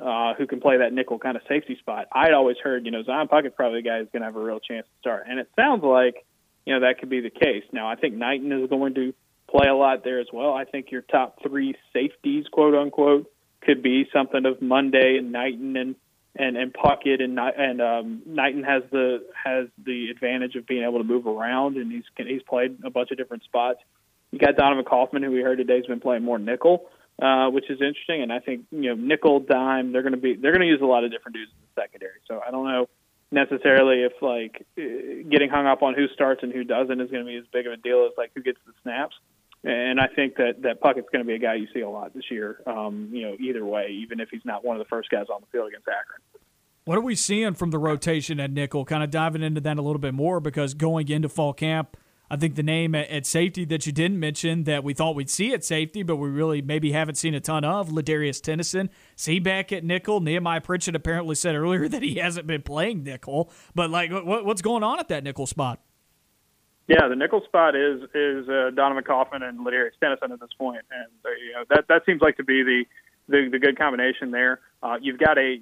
uh, who can play that nickel kind of safety spot, I'd always heard, you know, Zion Puckett's probably the guy who's going to have a real chance to start. And it sounds like, you know, that could be the case. Now, I think Knighton is going to play a lot there as well. I think your top three safeties, quote unquote, could be something of Monday and Knighton and and and Puckett and and um, Knighton has the has the advantage of being able to move around and he's he's played a bunch of different spots. You got Donovan Kaufman, who we heard today has been playing more nickel, uh, which is interesting. And I think you know nickel dime they're going to be they're going to use a lot of different dudes in the secondary. So I don't know necessarily if like uh, getting hung up on who starts and who doesn't is going to be as big of a deal as like who gets the snaps. And I think that that Puckett's going to be a guy you see a lot this year. Um, you know, either way, even if he's not one of the first guys on the field against Akron. What are we seeing from the rotation at nickel? Kind of diving into that a little bit more because going into fall camp, I think the name at, safety that you didn't mention that we thought we'd see at safety, but we really maybe haven't seen a ton of, Ladarius Tennison. See back at nickel. Nehemiah Pritchett apparently said earlier that he hasn't been playing nickel, but like, what, what's going on at that nickel spot? Yeah, the nickel spot is is uh, Donovan Kaufman and Ladarius Tennison at this point, and uh, you know that that seems like to be the the, the good combination there. Uh, you've got a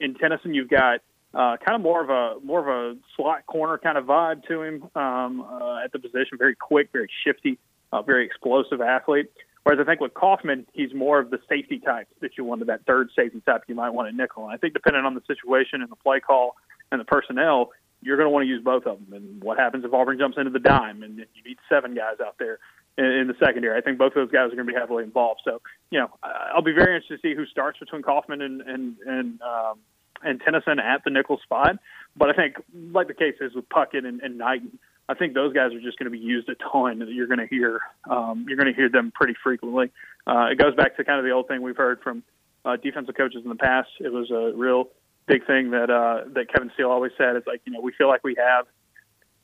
in Tennison, you've got uh, kind of more of a more of a slot corner kind of vibe to him um, uh, at the position. Very quick, very shifty, uh, very explosive athlete. Whereas I think with Kaufman, he's more of the safety type that you wanted, that third safety type you might want at nickel. And I think depending on the situation and the play call and the personnel, you're going to want to use both of them. And what happens if Auburn jumps into the dime and you need seven guys out there in, in the secondary? I think both of those guys are going to be heavily involved. So, you know, I'll be very interested to see who starts between Kaufman and and and, um, and Tennison at the nickel spot. But I think, like the case is with Puckett and, and Knighton, I think those guys are just going to be used a ton. That You're going to hear um, you're going to hear them pretty frequently. Uh, it goes back to kind of the old thing we've heard from uh, defensive coaches in the past. It was a real big thing that uh, that Kevin Steele always said is like you know we feel like we have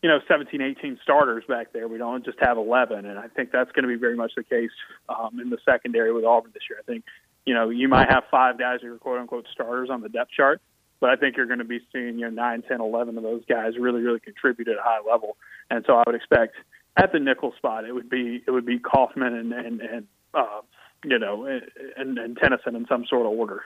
you know 17, 18 starters back there. We don't just have 11, and I think that's going to be very much the case um, in the secondary with Auburn this year. I think you know you might have five guys who are quote unquote starters on the depth chart, but I think you're going to be seeing you know nine, ten, eleven of those guys really really contribute at a high level, and so I would expect at the nickel spot it would be it would be Kaufman and and, and uh, you know and, and Tennison in some sort of order.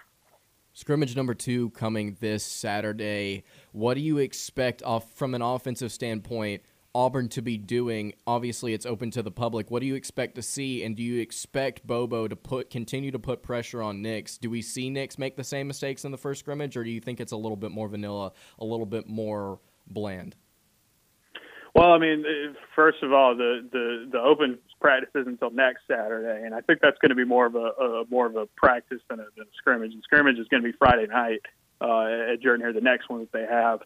Scrimmage number two coming this Saturday. What do you expect off from an offensive standpoint? Auburn to be doing. Obviously, it's open to the public. What do you expect to see, and do you expect Bobo to put continue to put pressure on Nix? Do we see Nix make the same mistakes in the first scrimmage, or do you think it's a little bit more vanilla, a little bit more bland? Well, I mean, first of all, the the the open practice is until next Saturday, and I think that's going to be more of a, a more of a practice than a, than a scrimmage. And scrimmage is going to be Friday night uh, at Jordan Hare, the next one that they have.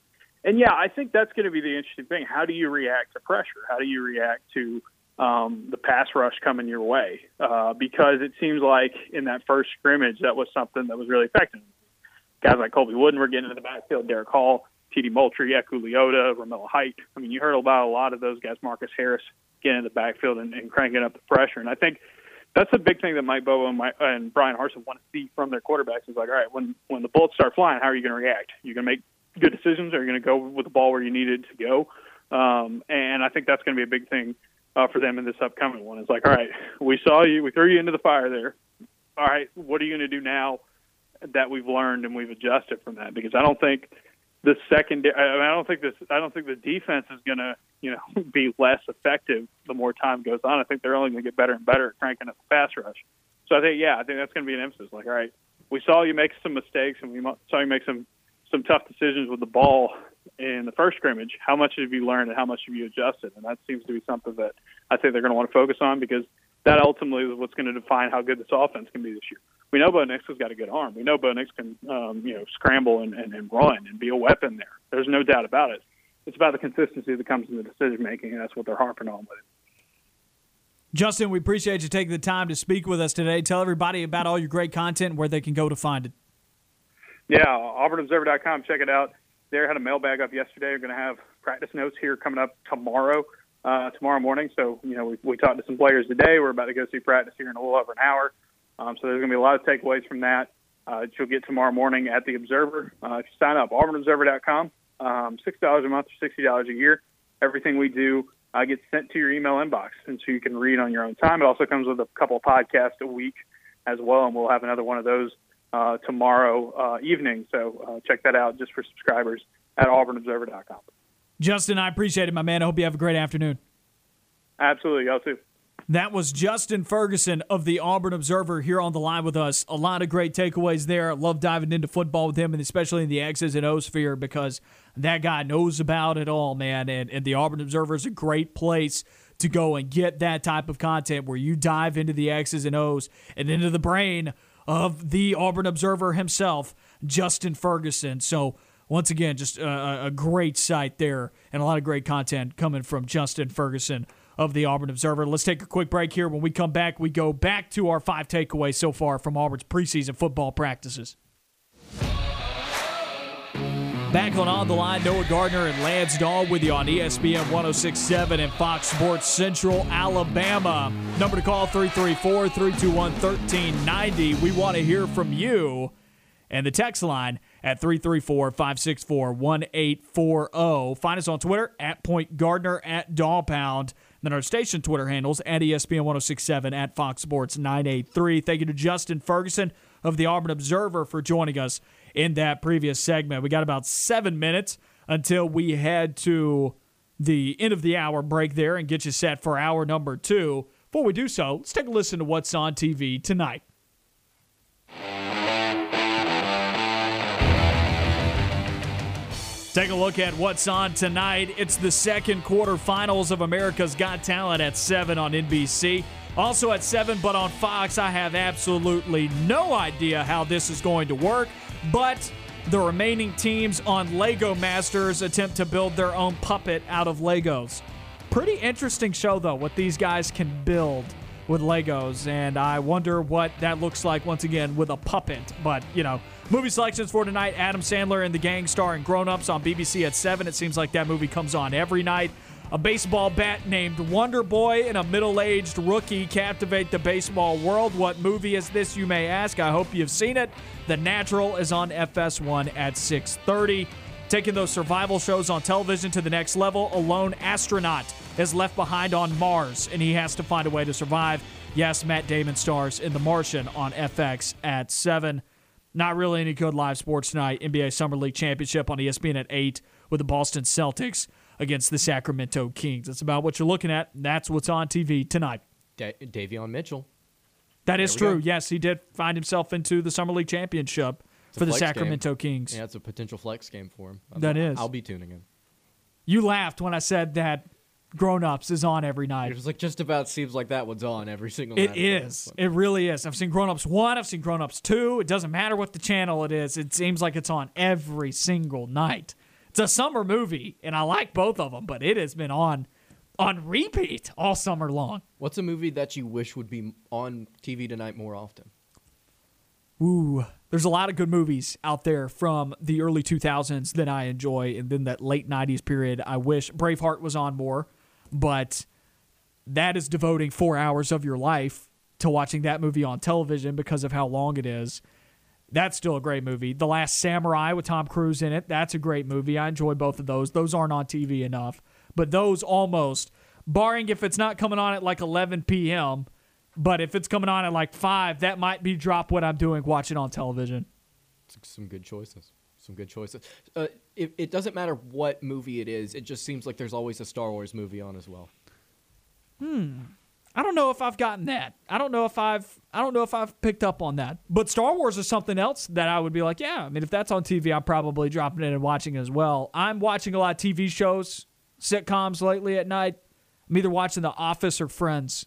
And yeah, I think that's going to be the interesting thing. How do you react to pressure? How do you react to um, the pass rush coming your way? Uh, because it seems like in that first scrimmage, that was something that was really effective. Guys like Colby Wooden were getting into the backfield. Derick Hall T.D. Moultrie, Eku Leota, Romello Height. I mean, you heard about a lot of those guys. Marcus Harris getting in the backfield and, and cranking up the pressure. And I think that's a big thing that Mike Bobo and, Mike, and Bryan Harsin want to see from their quarterbacks. Is like, all right, when when the bullets start flying, how are you going to react? You're going to make good decisions, are you going to go with the ball where you need it to go? Um, and I think that's going to be a big thing uh, for them in this upcoming one. It's like, all right, we saw you, we threw you into the fire there. All right, what are you going to do now that we've learned and we've adjusted from that? Because I don't think the second. I, mean, I don't think this. I don't think the defense is going to you know be less effective the more time goes on. I think they're only going to get better and better at cranking up the pass rush. So I think yeah, I think that's going to be an emphasis. Like all right, we saw you make some mistakes and we saw you make some some tough decisions with the ball in the first scrimmage. How much have you learned and how much have you adjusted? And that seems to be something that I think they're going to want to focus on because that ultimately is what's going to define how good this offense can be this year. We know Bo Nix has got a good arm. We know Bo Nix can, um, you know, scramble and, and, and run and be a weapon there. There's no doubt about it. It's about the consistency that comes in the decision making, and that's what they're harping on with. Justin, we appreciate you taking the time to speak with us today. Tell everybody about all your great content, and where they can go to find it. Yeah, auburnobserver.com. Check it out. There had a mailbag up yesterday. We're going to have practice notes here coming up tomorrow uh, tomorrow morning. So, you know, we, we talked to some players today. We're about to go see practice here in a little over an hour. Um, so there's going to be a lot of takeaways from that. Uh, you'll get tomorrow morning at the Observer. Uh, if you sign up, auburnobserver.com, um, $6 a month or $60 a year. Everything we do uh, gets sent to your email inbox, and so you can read on your own time. It also comes with a couple of podcasts a week as well, and we'll have another one of those uh, tomorrow uh, evening. So uh, check that out just for subscribers at auburnobserver.com. Justin, I appreciate it, my man. I hope you have a great afternoon. Absolutely. Y'all too. That was Justin Ferguson of the Auburn Observer here on the line with us. A lot of great takeaways there. I love diving into football with him, and especially in the X's and O's sphere because that guy knows about it all, man. And, and the Auburn Observer is a great place to go and get that type of content where you dive into the X's and O's and into the brain of the Auburn Observer himself, Justin Ferguson. So, once again, just a, a, great site there and a lot of great content coming from Justin Ferguson of the Auburn Observer. Let's take a quick break here. When we come back, we go back to our five takeaways so far from Auburn's preseason football practices. Back on On the Line, Noah Gardner and Lance Dawe with you on ESPN 1067 and Fox Sports Central, Alabama. Number to call 334 321 1390. We want to hear from you. And the text line at 334 564 1840. Find us on Twitter at Point Gardner at Dawe Pound. Then our station Twitter handles at ESPN 1067 at Fox Sports 983. Thank you to Justin Ferguson of the Auburn Observer for joining us in that previous segment. We got about seven minutes until we head to the end of the hour break there and get you set for hour number two. Before we do so, let's take a listen to what's on TV tonight. Take a look at what's on tonight. It's the second quarterfinals of America's Got Talent at 7 on NBC. Also at 7, but on Fox, I have absolutely no idea how this is going to work. But the remaining teams on Lego Masters attempt to build their own puppet out of Legos. Pretty interesting show, though, what these guys can build with Legos. And I wonder what that looks like once again with a puppet. But, you know, movie selections for tonight Adam Sandler and the gang starring Grown Ups on BBC at 7. It seems like that movie comes on every night. A baseball bat named Wonder Boy and a middle aged rookie captivate the baseball world. What movie is this, you may ask? I hope you've seen it. The Natural is on FS1 at 6:30. Taking those survival shows on television to the next level, a lone astronaut is left behind on Mars and he has to find a way to survive. Yes, Matt Damon stars in The Martian on FX at 7. Not really any good live sports tonight. NBA Summer League Championship on ESPN at 8 with the Boston Celtics against the Sacramento Kings. That's about what you're looking at. That's what's on TV tonight. Da- Davion Mitchell. That is true. Go. Yes, he did find himself into the Summer League Championship for the Sacramento game. Kings. Yeah, it's a potential flex game for him. I'm, that is. I'll be tuning in. You laughed when I said that Grown Ups is on every night. It was like just about seems like that one's on every single. It is. It really is. I've seen Grown Ups 1, I've seen Grown Ups 2. It doesn't matter what the channel it is. It seems like it's on every single night. It's a summer movie, and I like both of them, but it has been on on repeat all summer long. What's a movie that you wish would be on TV tonight more often? Ooh, there's a lot of good movies out there from the early 2000s that I enjoy, and then that late 90s period. I wish Braveheart was on more, but that is devoting four hours of your life to watching that movie on television because of how long it is. That's still a great movie. The Last Samurai with Tom Cruise in it. That's a great movie. I enjoy both of those. Those aren't on TV enough, but those almost, barring if it's not coming on at like 11 p.m., but if it's coming on at like 5, that might be drop what I'm doing watching on television. Some good choices. Some good choices. Uh, it, it doesn't matter what movie it is. It just seems like there's always a Star Wars movie on as well. I don't know if I've gotten that. I don't know if I've I don't know if I've picked up on that. But Star Wars is something else that I would be like, yeah. I mean, if that's on TV, I'm probably dropping in and watching it as well. I'm watching a lot of TV shows, sitcoms lately at night. I'm either watching The Office or Friends.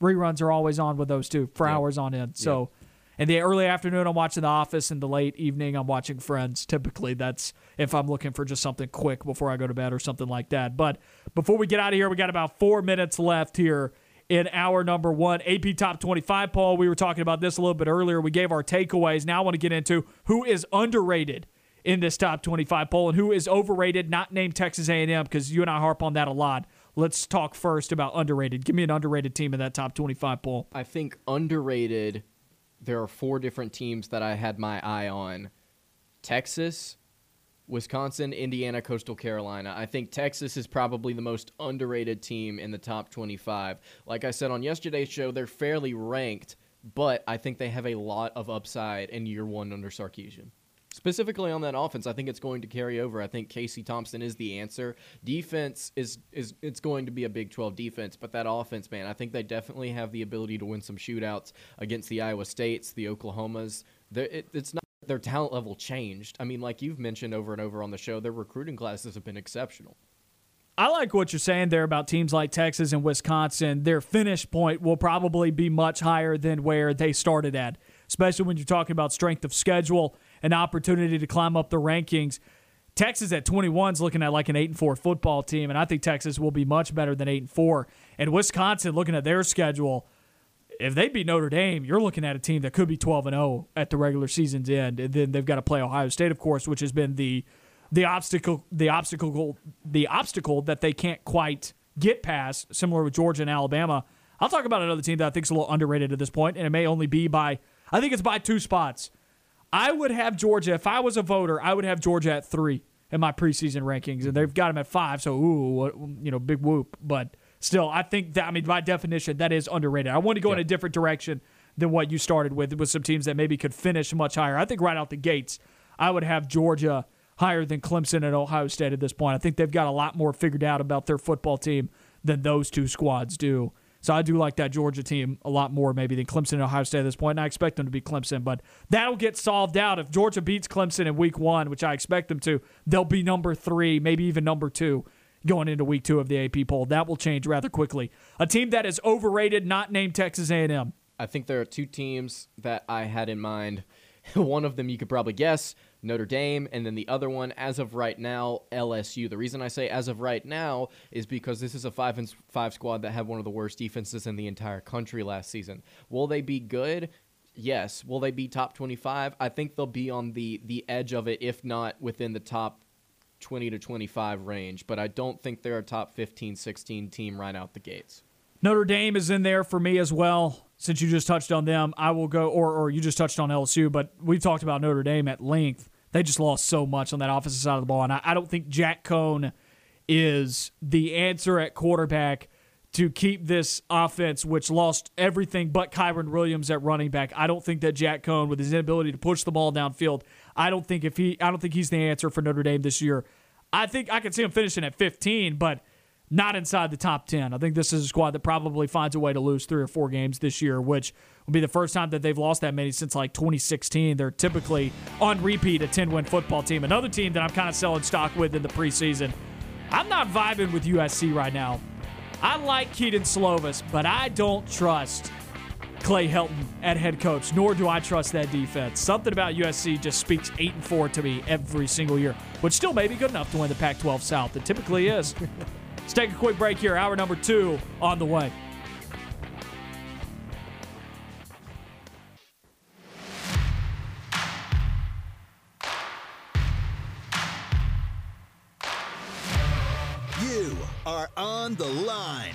Reruns are always on with those two for Yeah. hours on end. So, in the early afternoon, I'm watching The Office. In the late evening, I'm watching Friends. Typically, that's if I'm looking for just something quick before I go to bed or something like that. But before we get out of here, we got about four minutes left here in our number one AP Top 25 poll. We were talking about this a little bit earlier. We gave our takeaways. Now I want to get into who is underrated in this top 25 poll and who is overrated, not named Texas A&M, because you and I harp on that a lot. Let's talk first about underrated. Give me an underrated team in that top 25 poll. I think underrated. There are four different teams that I had my eye on: Texas, Wisconsin, Indiana, Coastal Carolina. I think Texas is probably the most underrated team in the top 25. Like I said on yesterday's show, they're fairly ranked, but I think they have a lot of upside in year one under Sarkisian. Specifically on that offense, I think it's going to carry over. I think Casey Thompson is the answer. Defense is is it's going to be a Big 12 defense, but that offense, man, I think they definitely have the ability to win some shootouts against the Iowa States, the Oklahomas. It, it's not their talent level changed. I mean, like you've mentioned over and over on the show, their recruiting classes have been exceptional. I like what you're saying there about teams like Texas and Wisconsin. Their finish point will probably be much higher than where they started at, especially when you're talking about strength of schedule and opportunity to climb up the rankings. Texas at 21 is looking at like an 8 and 4 football team, and I think Texas will be much better than 8 and 4. And Wisconsin, looking at their schedule, if they beat Notre Dame, you're looking at a team that could be 12 and 0 at the regular season's end, and then they've got to play Ohio State, of course, which has been the the obstacle the obstacle the obstacle that they can't quite get past. Similar with Georgia and Alabama. I'll talk about another team that I think is a little underrated at this point, and it may only be by I think it's by two spots. I would have Georgia if I was a voter. I would have Georgia at three in my preseason rankings, and they've got them at five. So ooh, you know, big whoop. But still, I think that I mean by definition that is underrated. I want to go in a different direction than what you started with, with some teams that maybe could finish much higher. I think right out the gates, I would have Georgia higher than Clemson and Ohio State at this point. I think they've got a lot more figured out about their football team than those two squads do. So I do like that Georgia team a lot more maybe than Clemson and Ohio State at this point. And I expect them to beat Clemson, but that'll get solved out if Georgia beats Clemson in week one, which I expect them to. They'll be number three, maybe even number two going into week two of the AP poll. That will change rather quickly. A team that is overrated, not named Texas A&M. I think there are two teams that I had in mind. one of them you could probably guess, Notre Dame, and then the other one, as of right now, LSU. The reason I say as of right now is because this is a five and five squad that had one of the worst defenses in the entire country last season. Will they be good? Yes. Will they be top twenty-five? I think they'll be on the the edge of it, if not within the top 20 to 25 range. But I don't think they're a top 15, 16 team right out the gates. Notre Dame is in there for me as well. Since you just touched on them, I will go, or, or you just touched on LSU, but we've talked about Notre Dame at length. They just lost so much on that offensive side of the ball. And I, I don't think Jack Coan is the answer at quarterback to keep this offense, which lost everything but Kyren Williams at running back. I don't think that Jack Coan, with his inability to push the ball downfield, I don't think if he, I don't think he's the answer for Notre Dame this year. I think I could see him finishing at 15, but not inside the top 10. I think this is a squad that probably finds a way to lose three or four games this year, which will be the first time that they've lost that many since like 2016. They're typically on repeat a 10 win football team. Another team that I'm kind of selling stock with in the preseason. I'm not vibing with USC right now. I like Kedon Slovis, but I don't trust Clay Helton at head coach, nor do I trust that defense. Something about USC just speaks 8 and 4 to me every single year, which still may be good enough to win the Pac 12 South. It typically is. Let's take a quick break here. Hour number two on the way. You are on the line.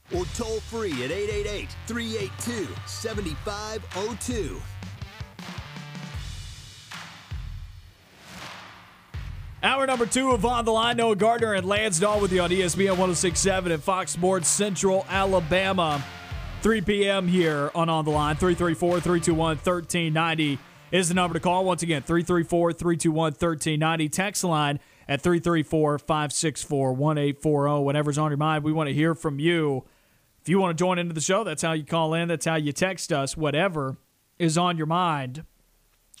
or toll free at 888-382-7502. Hour number two of On the Line. Noah Gardner and Lance Dawe with you on ESPN 1067 at Fox Sports Central Alabama. 3 p.m. here on On the Line. 334 321 1390 is the number to call. Once again, 334 321 1390. Text line at 334 564 1840. Whatever's on your mind, we want to hear from you. If you want to join into the show, that's how you call in. That's how you text us. Whatever is on your mind.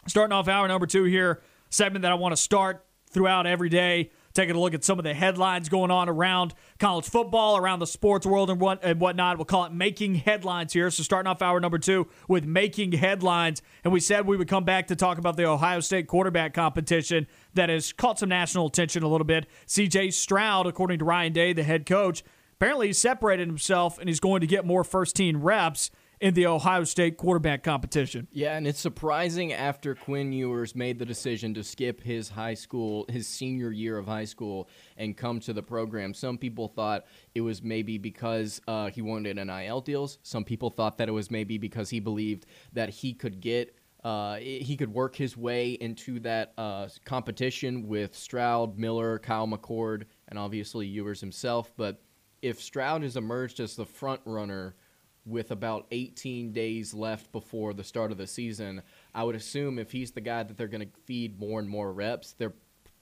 Starting off hour number two here, segment that I want to start throughout every day, taking a look at some of the headlines going on around college football, around the sports world, and what and whatnot. We'll call it making headlines here. So starting off hour number two with making headlines, and we said we would come back to talk about the Ohio State quarterback competition that has caught some national attention a little bit. C.J. Stroud, according to Ryan Day, the head coach, apparently he separated himself and he's going to get more first team reps in the Ohio State quarterback competition. Yeah, and it's surprising after Quinn Ewers made the decision to skip his high school, his senior year of high school, and come to the program. Some people thought it was maybe because uh, he wanted an NIL deals. Some people thought that it was maybe because he believed that he could get. Uh, he could work his way into that uh, competition with Stroud, Miller, Kyle McCord, and obviously Ewers himself. But if Stroud has emerged as the front runner with about 18 days left before the start of the season, I would assume if he's the guy that they're going to feed more and more reps, they're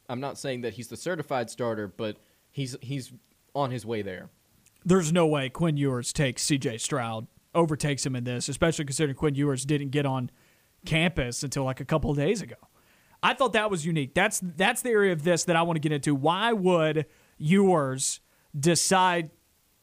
I'm not saying that he's the certified starter, but he's he's on his way there. there's no way Quinn Ewers takes CJ Stroud, overtakes him in this, especially considering Quinn Ewers didn't get on campus until like a couple days ago. I thought that was unique. That's that's the area of this that I want to get into. Why would Ewers decide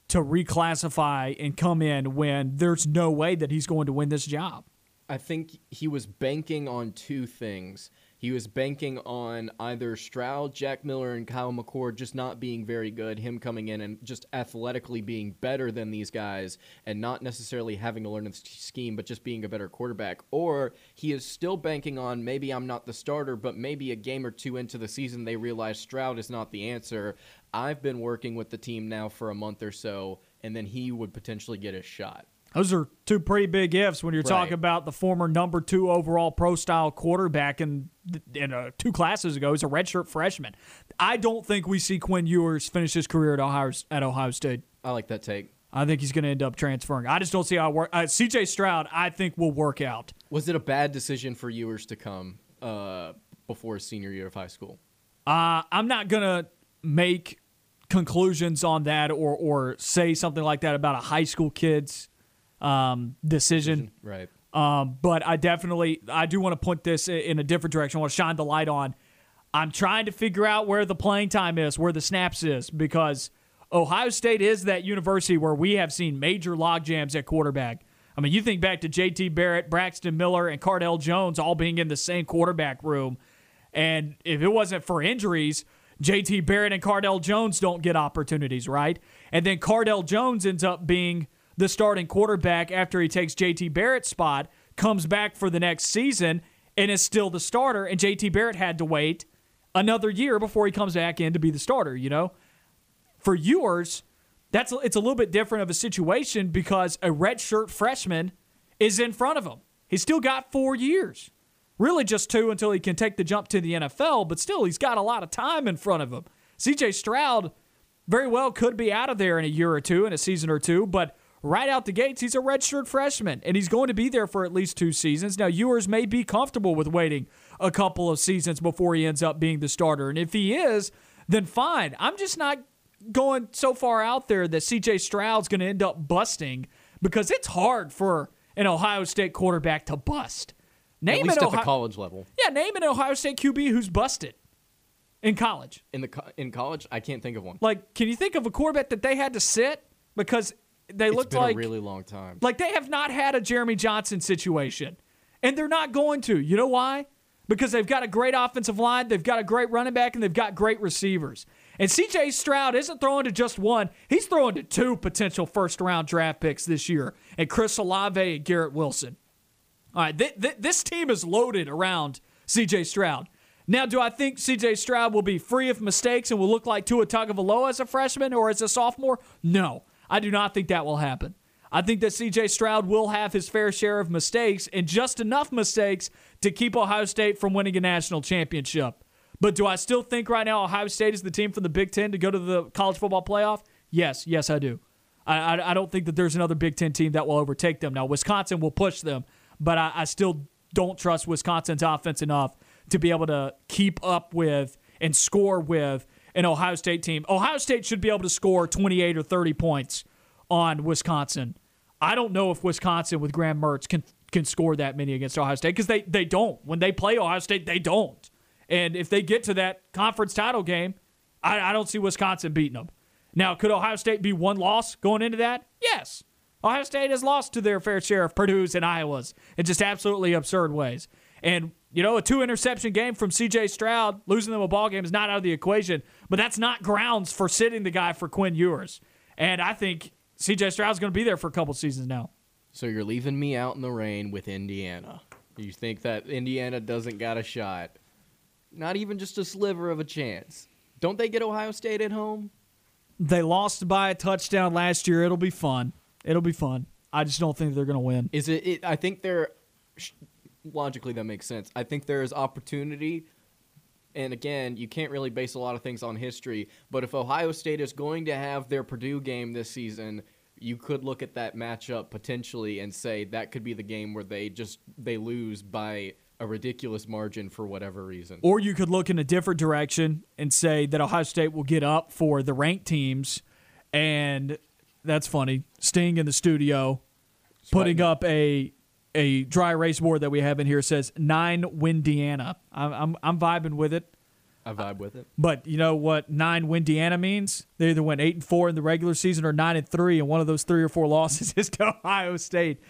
to reclassify and come in when there's no way that he's going to win this job? I think he was banking on two things. He was banking on either Stroud, Jack Miller, and Kyle McCord just not being very good, him coming in and just athletically being better than these guys, and not necessarily having to learn the scheme, but just being a better quarterback. Or he is still banking on maybe I'm not the starter, but maybe a game or two into the season they realize Stroud is not the answer. I've been working with the team now for a month or so, and then he would potentially get a shot. Those are two pretty big ifs when you're Right. talking about the former number two overall pro style quarterback in, in uh, two classes ago. He's a redshirt freshman. I don't think we see Quinn Ewers finish his career at Ohio, at Ohio State. I like that take. I think he's going to end up transferring. I just don't see how it work. Uh, CJ Stroud, I think, will work out. Was it a bad decision for Ewers to come uh, before his senior year of high school? Uh, I'm not going to make conclusions on that or, or say something like that about a high school kid's um, decision. Right. Um, but I definitely I do want to point this in a different direction. I want to shine the light on. I'm trying to figure out where the playing time is, where the snaps is, because Ohio State is that university where we have seen major log jams at quarterback. I mean, you think back to J.T. Barrett, Braxton Miller, and Cardale Jones all being in the same quarterback room, and if it wasn't for injuries, J.T. Barrett and Cardale Jones don't get opportunities, right? And then Cardale Jones ends up being the starting quarterback after he takes JT Barrett's spot, comes back for the next season, and is still the starter. And JT Barrett had to wait another year before he comes back in to be the starter, you know? For Ewers, that's it's a little bit different of a situation because a redshirt freshman is in front of him. He's still got four years. Really just two until he can take the jump to the NFL, but still he's got a lot of time in front of him. CJ Stroud very well could be out of there in a year or two, in a season or two, but right out the gates, he's a redshirt freshman, and he's going to be there for at least two seasons. Now, Ewers may be comfortable with waiting a couple of seasons before he ends up being the starter, and if he is, then fine. I'm just not going so far out there that CJ Stroud's going to end up busting because it's hard for an Ohio State quarterback to bust. Name At least at Ohio- the college level. yeah, name an Ohio State QB who's busted in college. In the co- in college, I can't think of one. Like, can you think of a quarterback that they had to sit because they It's looked been like a really long time. like they have not had a Jeremy Johnson situation. And they're not going to. You know why? Because they've got a great offensive line, they've got a great running back, and they've got great receivers. And CJ Stroud isn't throwing to just one, he's throwing to two potential first round draft picks this year, and Chris Olave and Garrett Wilson. All right, th- th- this team is loaded around CJ Stroud. Now, do I think CJ Stroud will be free of mistakes and will look like Tua Tagovailoa as a freshman or as a sophomore? No, I do not think that will happen. I think that CJ Stroud will have his fair share of mistakes and just enough mistakes to keep Ohio State from winning a national championship. But do I still think right now Ohio State is the team from the Big Ten to go to the college football playoff? Yes, yes, I do. I, I, I don't think that there's another Big Ten team that will overtake them. Now, Wisconsin will push them, but I, I still don't trust Wisconsin's offense enough to be able to keep up with and score with an Ohio State team. Ohio State should be able to score 28 or 30 points on Wisconsin. I don't know if Wisconsin with Graham Mertz can can score that many against Ohio State because they they don't. When they play Ohio State, they don't. And if they get to that conference title game, I, I don't see Wisconsin beating them. Now, could Ohio State be one loss going into that? Yes. Ohio State has lost to their fair share of Purdue's and Iowa's in just absolutely absurd ways. And you know, a two interception game from CJ Stroud, losing them a ball game is not out of the equation, but that's not grounds for sitting the guy for Quinn Ewers. And I think CJ Stroud's going to be there for a couple seasons now. So you're leaving me out in the rain with Indiana. You think that Indiana doesn't got a shot? Not even just a sliver of a chance. Don't they get Ohio State at home? They lost by a touchdown last year. It'll be fun. It'll be fun. I just don't think they're going to win. Is it, it? I think there. Logically, that makes sense. I think there is opportunity, and again, you can't really base a lot of things on history. But if Ohio State is going to have their Purdue game this season, you could look at that matchup potentially and say that could be the game where they just they lose by a ridiculous margin for whatever reason. Or you could look in a different direction and say that Ohio State will get up for the ranked teams, and that's funny. Sting in the studio putting up a a dry erase board that we have in here says nine Windiana. I'm I'm, I'm vibing with it. I vibe with it. But you know what nine Windiana means? They either went eight and four in the regular season or nine and three, and one of those three or four losses is to Ohio State.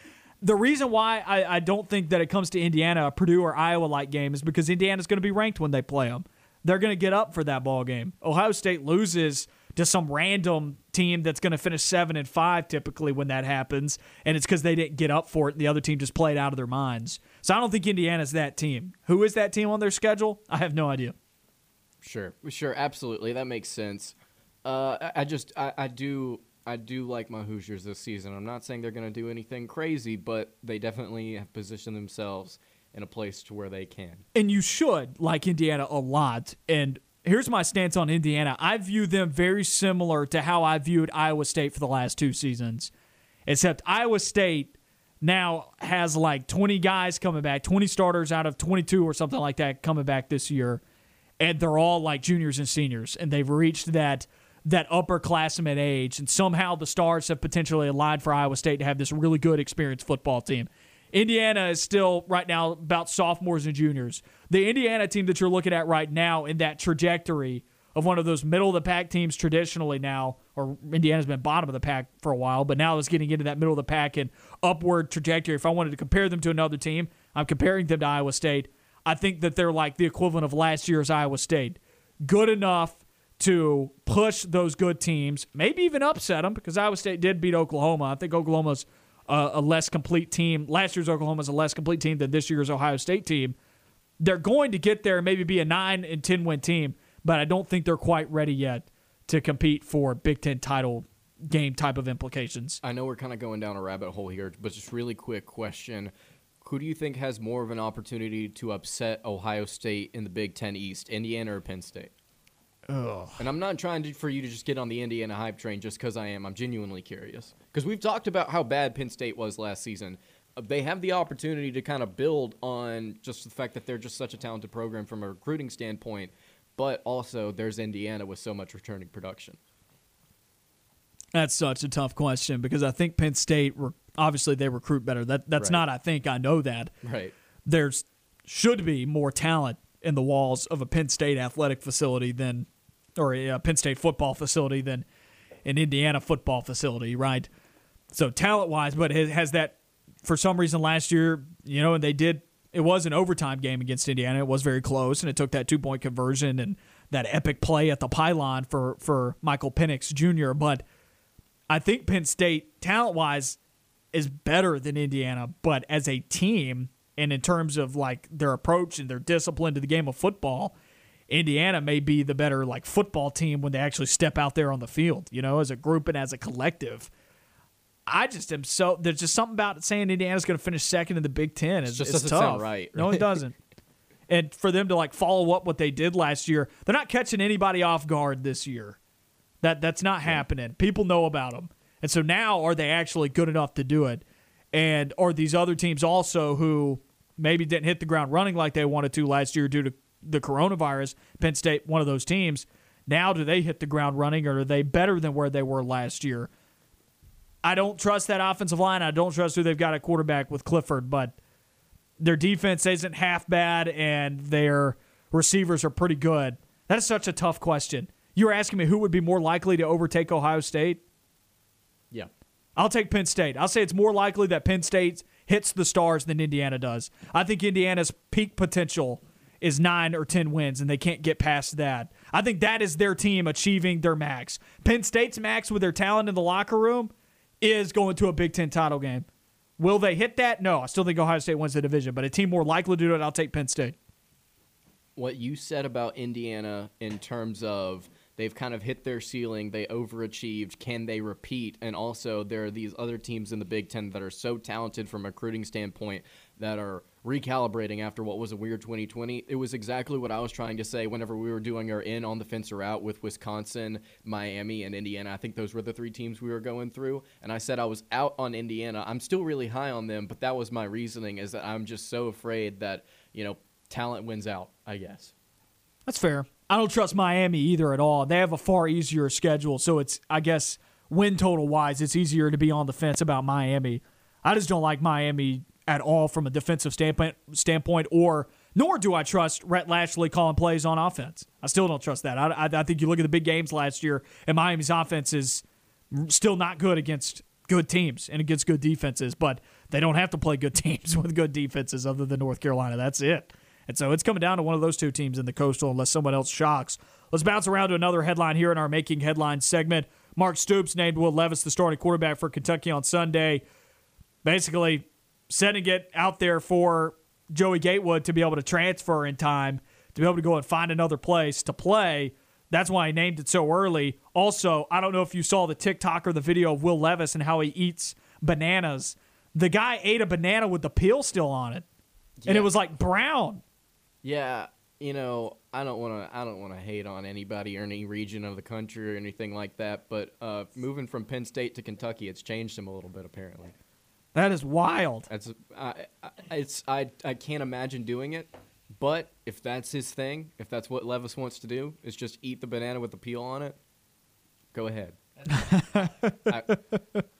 The reason why I, I don't think that it comes to Indiana, a Purdue or Iowa like game, is because Indiana's going to be ranked when they play them. They're going to get up for that ball game. Ohio State loses to some random team that's going to finish seven and five typically when that happens, and it's because they didn't get up for it. And the other team just played out of their minds. So I don't think Indiana's that team. Who is that team on their schedule? I have no idea. Sure, sure, absolutely. That makes sense. Uh, I, I just, I, I do, I do like my Hoosiers this season. I'm not saying they're going to do anything crazy, but they definitely have positioned themselves in a place to where they can. and you should like Indiana a lot. And here's my stance on Indiana. I view them very similar to how I viewed Iowa State for the last two seasons, except Iowa State now has like 20 guys coming back, 20 starters out of 22 or something like that coming back this year, and they're all like juniors and seniors, and they've reached that that upperclassman age, and somehow the stars have potentially aligned for Iowa State to have this really good, experienced football team. Indiana is still right now about sophomores and juniors. The Indiana team that you're looking at right now in that trajectory of one of those middle of the pack teams traditionally now, or Indiana's been bottom of the pack for a while, but now it's getting into that middle of the pack and upward trajectory. If I wanted to compare them to another team, I'm comparing them to Iowa State. I think that they're like the equivalent of last year's Iowa State. Good enough to push those good teams, maybe even upset them because Iowa State did beat Oklahoma. I think Oklahoma's a, a less complete team. Last year's Oklahoma's a less complete team than this year's Ohio State team. They're going to get there and maybe be a 9 and 10 win team, but I don't think they're quite ready yet to compete for Big 10 title game type of implications. I know we're kind of going down a rabbit hole here, but just really quick question. Who do you think has more of an opportunity to upset Ohio State in the Big Ten East, Indiana or Penn State? And I'm not trying to, for you to just get on the Indiana hype train just because I am. I'm genuinely curious. Because we've talked about how bad Penn State was last season. Uh, They have the opportunity to kind of build on just the fact that they're just such a talented program from a recruiting standpoint, but also there's Indiana with so much returning production. That's such a tough question because I think Penn State re- obviously they recruit better. That that's Right. not I think I know that. Right. There's should be more talent in the walls of a Penn State athletic facility than or a uh, Penn State football facility than an Indiana football facility, right? So talent wise, but has that for some reason last year, you know, and they did. It was an overtime game against Indiana. It was very close, and it took that two point conversion and that epic play at the pylon for for Michael Penix Jr. But I think Penn State, talent wise, is better than Indiana, but as a team and in terms of like their approach and their discipline to the game of football, Indiana may be the better like football team when they actually step out there on the field, you know, as a group and as a collective. I just am so there's just something about saying Indiana's going to finish second in the Big Ten. It's, It just it's doesn't tough. sound right, No, it doesn't. and for them to like follow up what they did last year, they're not catching anybody off guard this year. That that's not happening. People know about them, and so now are they actually good enough to do it? And are these other teams also who maybe didn't hit the ground running like they wanted to last year due to the coronavirus? Penn State, one of those teams. Now, do they hit the ground running, or are they better than where they were last year? I don't trust that offensive line. I don't trust who they've got at quarterback with Clifford, but their defense isn't half bad and their receivers are pretty good. That is such a tough question. You were asking me who would be more likely to overtake Ohio State. Yeah. I'll take Penn State. I'll say it's more likely that Penn State hits the stars than Indiana does. I think Indiana's peak potential is nine or 10 wins, and they can't get past that. I think that is their team achieving their max. Penn State's max with their talent in the locker room is going to a Big Ten title game. Will they hit that? No. I still think Ohio State wins the division, but a team more likely to do it, I'll take Penn State. what you said about Indiana in terms of they've kind of hit their ceiling, they overachieved, can they repeat? And also, there are these other teams in the Big Ten that are so talented from a recruiting standpoint that are recalibrating after what was a weird 2020. It was exactly what I was trying to say whenever we were doing our in on the fence or out with Wisconsin, Miami, and Indiana. I think those were the three teams we were going through. And I said I was out on Indiana. I'm still really high on them, but that was my reasoning is that I'm just so afraid that, you know, talent wins out, I guess. That's fair. I don't trust Miami either at all. They have a far easier schedule, so it's I guess win total wise, it's easier to be on the fence about Miami. I just don't like Miami at all from a defensive standpoint, standpoint, or nor do I trust Rhett Lashlee calling plays on offense. I still don't trust that. I, I, I think you look at the big games last year, and Miami's offense is still not good against good teams and against good defenses, but they don't have to play good teams with good defenses other than North Carolina. That's it. And so it's coming down to one of those two teams in the coastal unless someone else shocks. Let's bounce around to another headline here in our Making Headlines segment. Mark Stoops named Will Levis the starting quarterback for Kentucky on Sunday. Basically, setting it out there for Joey Gatewood to be able to transfer in time, to be able to go and find another place to play. That's why I named it so early. Also, I don't know if you saw the TikTok or the video of Will Levis and how he eats bananas. The guy ate a banana with the peel still on it, and it was like brown. Yeah, you know, I don't want to I don't want to hate on anybody or any region of the country or anything like that, but uh, moving from Penn State to Kentucky, it's changed him a little bit apparently. That is wild. That's I, I it's I I can't imagine doing it, but if that's his thing, if that's what Levis wants to do, is just eat the banana with the peel on it. Go ahead. I,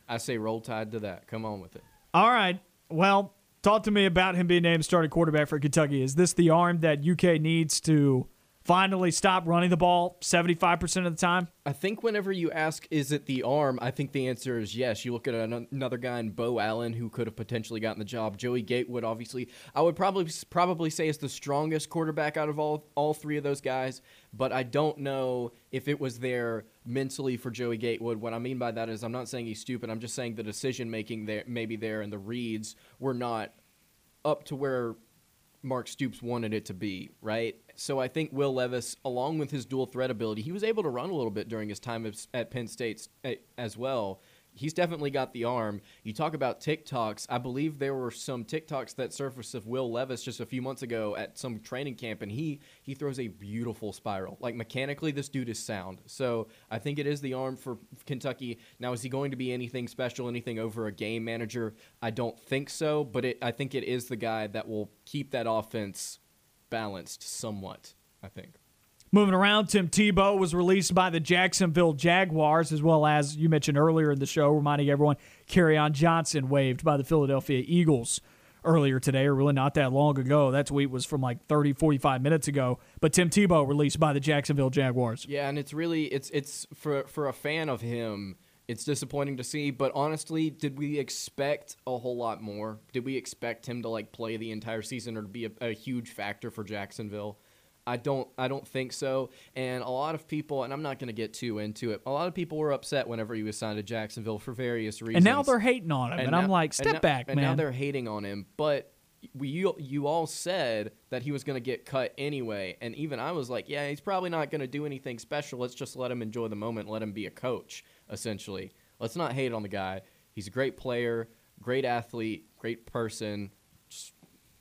I say roll tide to that. Come on with it. All right. Well, talk to me about him being named starting quarterback for Kentucky. Is this the arm that UK needs to finally stop running the ball 75% of the time? I think whenever you ask, is it the arm? I think the answer is yes. You look at an- another guy in Beau Allen who could have potentially gotten the job. Joey Gatewood, obviously, I would probably probably say is the strongest quarterback out of all all three of those guys. But I don't know if it was there mentally for Joey Gatewood. What I mean by that is, I'm not saying he's stupid. I'm just saying the decision making there maybe there and the reads were not up to where Mark Stoops wanted it to be, right? So I think Will Levis, along with his dual threat ability, he was able to run a little bit during his time at Penn State eh, as well. He's definitely got the arm. You talk about TikToks. I believe there were some TikToks that surfaced of Will Levis just a few months ago at some training camp, and he he throws a beautiful spiral. Like mechanically, this dude is sound. So I think it is the arm for Kentucky. Now, is he going to be anything special, anything over a game manager? I don't think so, but it, I think it is the guy that will keep that offense balanced somewhat. I think. Moving around, Tim Tebow was released by the Jacksonville Jaguars, as well as you mentioned earlier in the show, reminding everyone, on Johnson waived by the Philadelphia Eagles earlier today, or really not that long ago. That tweet was from like 30, 45 minutes ago. But Tim Tebow released by the Jacksonville Jaguars. Yeah, and it's really it's it's for for a fan of him. It's disappointing to see, but honestly, did we expect a whole lot more? Did we expect him to like play the entire season or to be a, a huge factor for Jacksonville? I don't I don't think so. And a lot of people and I'm not going to get too into it. A lot of people were upset whenever he was signed to Jacksonville for various reasons. And now they're hating on him, and, now- I'm like, and step now- back, and man. now they're hating on him, but we you, you all said that he was going to get cut anyway, and even I was like, yeah, he's probably not going to do anything special. Let's just let him enjoy the moment, let him be a coach. Essentially, let's not hate on the guy. He's a great player, great athlete, great person. Just,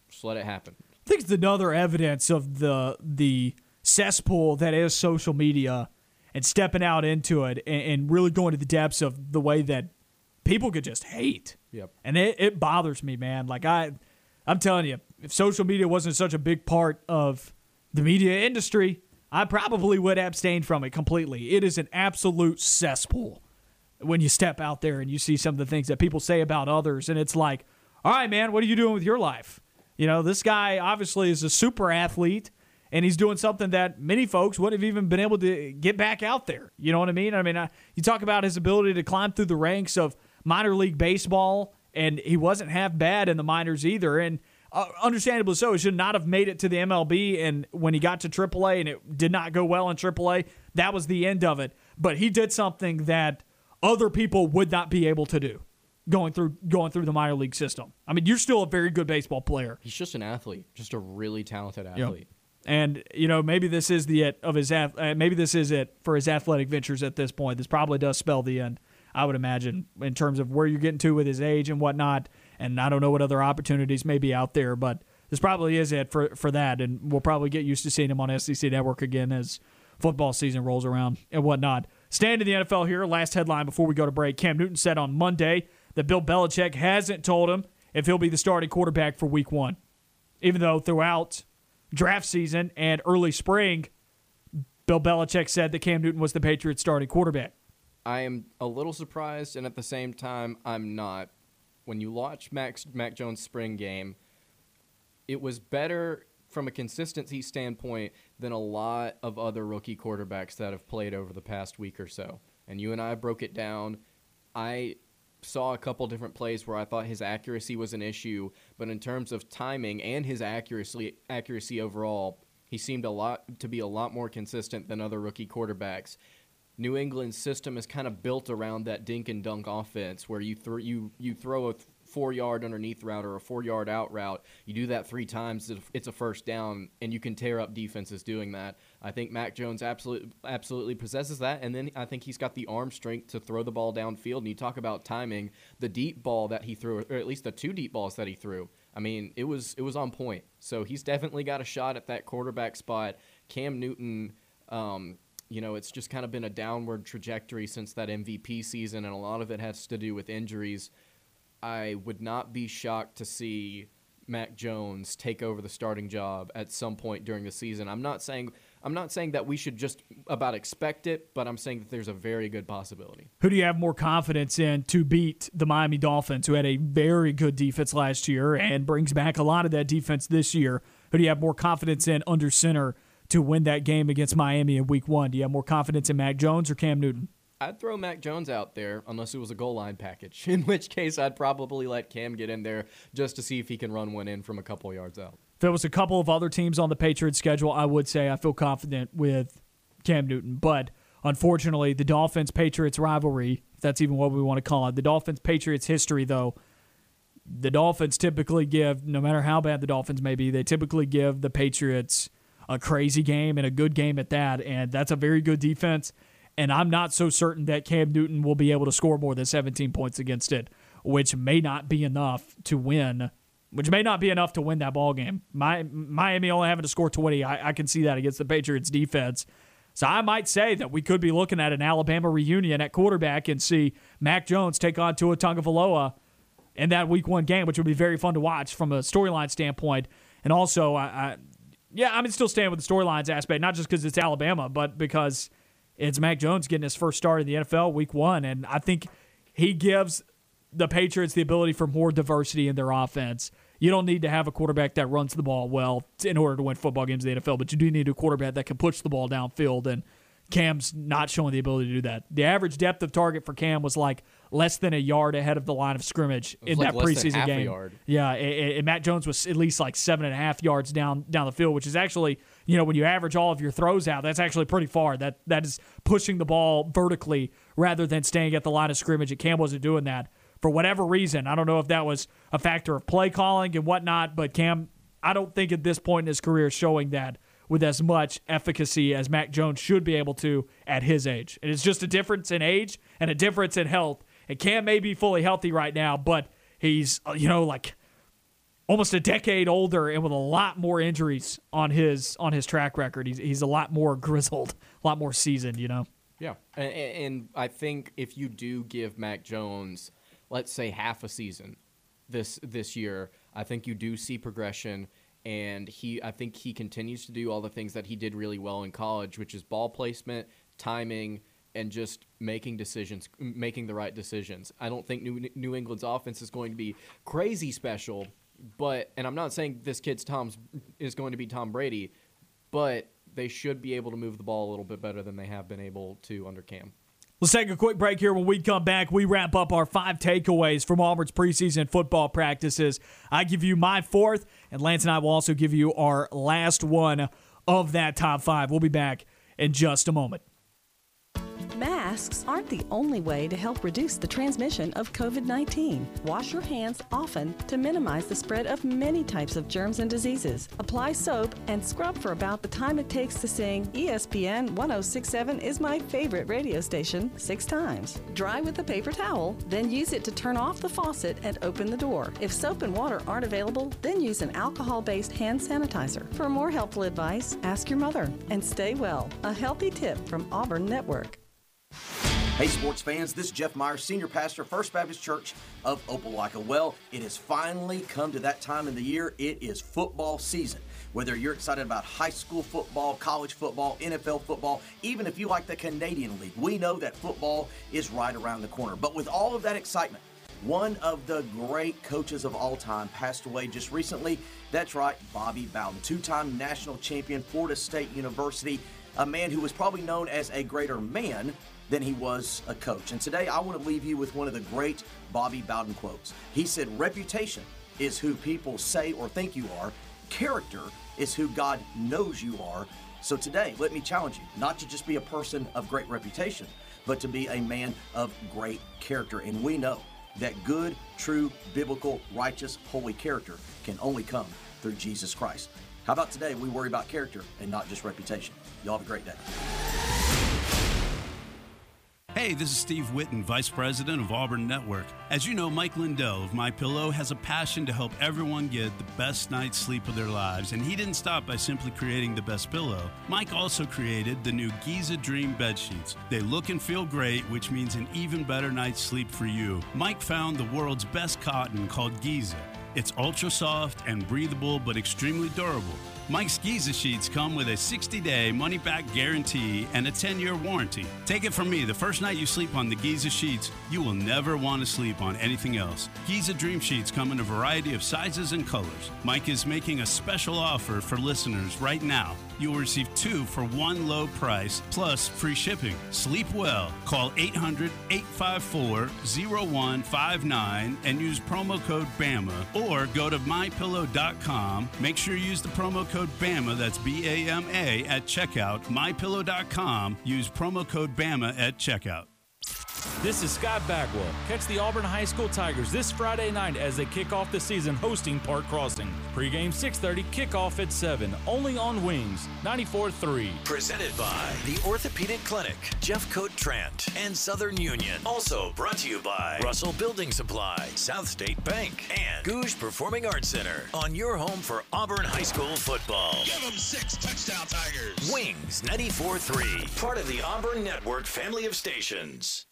just let it happen. I think it's another evidence of the the cesspool that is social media and stepping out into it and, and really going to the depths of the way that people could just hate. Yep. And it, it bothers me, man. Like I I'm telling you, if social media wasn't such a big part of the media industry, I probably would abstain from it completely. It is an absolute cesspool when you step out there and you see some of the things that people say about others and it's like, "All right, man, what are you doing with your life?" You know, this guy obviously is a super athlete and he's doing something that many folks wouldn't have even been able to get back out there. You know what I mean? I mean, I, you talk about his ability to climb through the ranks of minor league baseball, and he wasn't half bad in the minors either. And uh, understandably so, he should not have made it to the MLB. And when he got to AAA and it did not go well in AAA, that was the end of it. But he did something that other people would not be able to do going through going through the minor league system. I mean, you're still a very good baseball player. He's just an athlete, just a really talented athlete. And you know, maybe this is the it of his uh, maybe this is it for his athletic ventures at this point. This probably does spell the end. I would imagine in terms of where you're getting to with his age and whatnot. And I don't know what other opportunities may be out there, but this probably is it for for that. And we'll probably get used to seeing him on SEC Network again as football season rolls around and whatnot. Staying in the NFL here, last headline before we go to break. Cam Newton said on Monday that Bill Belichick hasn't told him if he'll be the starting quarterback for Week One, even though throughout draft season and early spring, Bill Belichick said that Cam Newton was the Patriots starting quarterback. I am a little surprised, and at the same time, I'm not. When you watch Max Mac Jones' spring game, it was better from a consistency standpoint than a lot of other rookie quarterbacks that have played over the past week or so. And you and I broke it down. I saw a couple different plays where I thought his accuracy was an issue, but in terms of timing and his accuracy accuracy overall, he seemed a lot to be a lot more consistent than other rookie quarterbacks. New England's system is kind of built around that dink and dunk offense where you throw you you throw a th- four yard underneath route or a four yard out route. You do that three times, it's a first down, and you can tear up defenses doing that. I think Mac Jones absolutely absolutely possesses that, and then I think he's got the arm strength to throw the ball downfield. And you talk about timing, the deep ball that he threw, or at least the two deep balls that he threw. I mean, it was it was on point. So he's definitely got a shot at that quarterback spot. Cam Newton. Um, you know, it's just kind of been a downward trajectory since that MVP season, and a lot of it has to do with injuries. I would not be shocked to see Mac Jones take over the starting job at some point during the season. I'm not saying I'm not saying that we should just about expect it, but I'm saying that there's a very good possibility. Who do you have more confidence in to beat the Miami Dolphins, who had a very good defense last year and brings back a lot of that defense this year? Who do you have more confidence in under center to win that game against Miami in week one? Do you have more confidence in Mac Jones or Cam Newton? I'd throw Mac Jones out there unless it was a goal line package, in which case I'd probably let Cam get in there just to see if he can run one in from a couple yards out. If there was a couple of other teams on the Patriots schedule, I would say I feel confident with Cam Newton. But unfortunately, the Dolphins Patriots rivalry, if that's even what we want to call it, the Dolphins Patriots history, though, the Dolphins typically give, no matter how bad the Dolphins may be, they typically give the Patriots a crazy game and a good game at that. And that's a very good defense. And I'm not so certain that Cam Newton will be able to score more than 17 points against it, which may not be enough to win. Which may not be enough to win that ball game. My, Miami only having to score 20, I, I can see that against the Patriots defense. So I might say that we could be looking at an Alabama reunion at quarterback and see Mac Jones take on Tua Tagovailoa in that Week One game, which would be very fun to watch from a storyline standpoint. And also, I, I yeah, I'm still staying with the storylines aspect, not just because it's Alabama, but because it's Mac Jones getting his first start in the NFL Week One, and I think he gives the Patriots the ability for more diversity in their offense. You don't need to have a quarterback that runs the ball well in order to win football games in the NFL, but you do need a quarterback that can push the ball downfield. And Cam's not showing the ability to do that. The average depth of target for Cam was like less than a yard ahead of the line of scrimmage in like that preseason game. Yeah, and, and Mac Jones was at least like seven and a half yards down down the field, which is actually, you know, when you average all of your throws out, that's actually pretty far. That that is pushing the ball vertically rather than staying at the line of scrimmage. And Cam wasn't doing that for whatever reason. I don't know if that was a factor of play calling and whatnot, but Cam, I don't think at this point in his career showing that with as much efficacy as Mac Jones should be able to at his age. And it's just a difference in age and a difference in health. And Cam may be fully healthy right now, but he's, uh, you know, like almost a decade older and with a lot more injuries on his on his track record. He's he's a lot more grizzled, a lot more seasoned, you know. Yeah, and, and I think if you do give Mac Jones, let's say half a season this this year, I think you do see progression, and he I think he continues to do all the things that he did really well in college, which is ball placement, timing, and just making decisions, making the right decisions. I don't think New New England's offense is going to be crazy special, but and I'm not saying this kid's Tom's is going to be Tom Brady, but they should be able to move the ball a little bit better than they have been able to under Cam. Let's take a quick break here. When we come back, we wrap up our five takeaways from Auburn's preseason football practices. I give you my fourth, and Lance and I will also give you our last one of that top five. We'll be back in just a moment. Masks aren't the only way to help reduce the transmission of COVID 19. Wash your hands often to minimize the spread of many types of germs and diseases. Apply soap and scrub for about the time it takes to sing ESPN 1067 is my favorite radio station six times. Dry with a paper towel, then use it to turn off the faucet and open the door. If soap and water aren't available, then use an alcohol based hand sanitizer. For more helpful advice, ask your mother and stay well. A healthy tip from Auburn Network. Hey, sports fans, this is Jeff Meyer, Senior Pastor, First Baptist Church of Opelika. Well, it has finally come to that time in the year. It is football season. Whether you're excited about high school football, college football, NFL football, even if you like the Canadian League, we know that football is right around the corner. But with all of that excitement, one of the great coaches of all time passed away just recently. That's right, Bobby Bowden, two time national champion, Florida State University, a man who was probably known as a greater man than he was a coach. And today I want to leave you with one of the great Bobby Bowden quotes. He said, Reputation is who people say or think you are, character is who God knows you are. So today, let me challenge you not to just be a person of great reputation, but to be a man of great character. And we know that good, true, biblical, righteous, holy character can only come through Jesus Christ. How about today we worry about character and not just reputation? Y'all have a great day. Hey, this is Steve Witten, Vice President of Auburn Network. As you know, Mike Lindell of My Pillow has a passion to help everyone get the best night's sleep of their lives, and he didn't stop by simply creating the best pillow. Mike also created the new Giza Dream bed sheets. They look and feel great, which means an even better night's sleep for you. Mike found the world's best cotton called Giza. It's ultra soft and breathable, but extremely durable. Mike's Giza sheets come with a 60 day money back guarantee and a 10 year warranty. Take it from me the first night you sleep on the Giza sheets, you will never want to sleep on anything else. Giza Dream Sheets come in a variety of sizes and colors. Mike is making a special offer for listeners right now. You will receive two for one low price plus free shipping. Sleep well. Call 800 854 0159 and use promo code BAMA or go to mypillow.com. Make sure you use the promo code BAMA, that's B A M A, at checkout. Mypillow.com. Use promo code BAMA at checkout. This is Scott Bagwell. Catch the Auburn High School Tigers this Friday night as they kick off the season hosting Park Crossing. Pre-game 6:30, kickoff at 7, only on Wings 94.3. Presented by the Orthopedic Clinic, Jeff Coat Trent, and Southern Union. Also brought to you by Russell Building Supply, South State Bank, and Gogue Performing Arts Center. On your home for Auburn High School football. Give them six touchdown Tigers. Wings 94.3, part of the Auburn Network family of stations.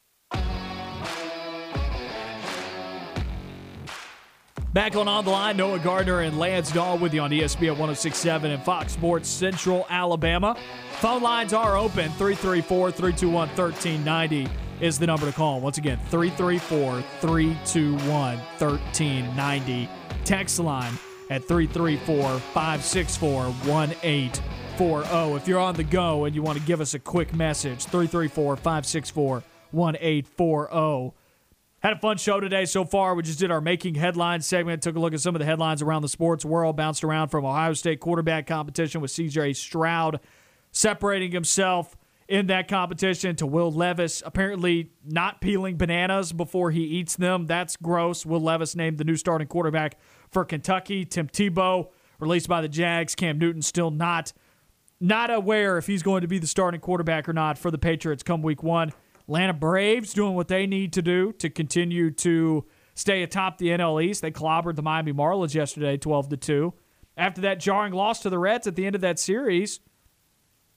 Back on On the Line, Noah Gardner and Lance Dawe with you on ESPN 1067 and Fox Sports Central Alabama. Phone lines are open 334 321 1390 is the number to call. Once again, 334 321 1390. Text line at 334 564 1840. If you're on the go and you want to give us a quick message, 334 564 1840. Had a fun show today so far. We just did our making headlines segment, took a look at some of the headlines around the sports world, bounced around from Ohio State quarterback competition with CJ Stroud separating himself in that competition to Will Levis, apparently not peeling bananas before he eats them. That's gross. Will Levis named the new starting quarterback for Kentucky. Tim Tebow released by the Jags. Cam Newton still not not aware if he's going to be the starting quarterback or not for the Patriots come week one. Atlanta Braves doing what they need to do to continue to stay atop the NL East. They clobbered the Miami Marlins yesterday, 12 to 2. After that jarring loss to the Reds at the end of that series,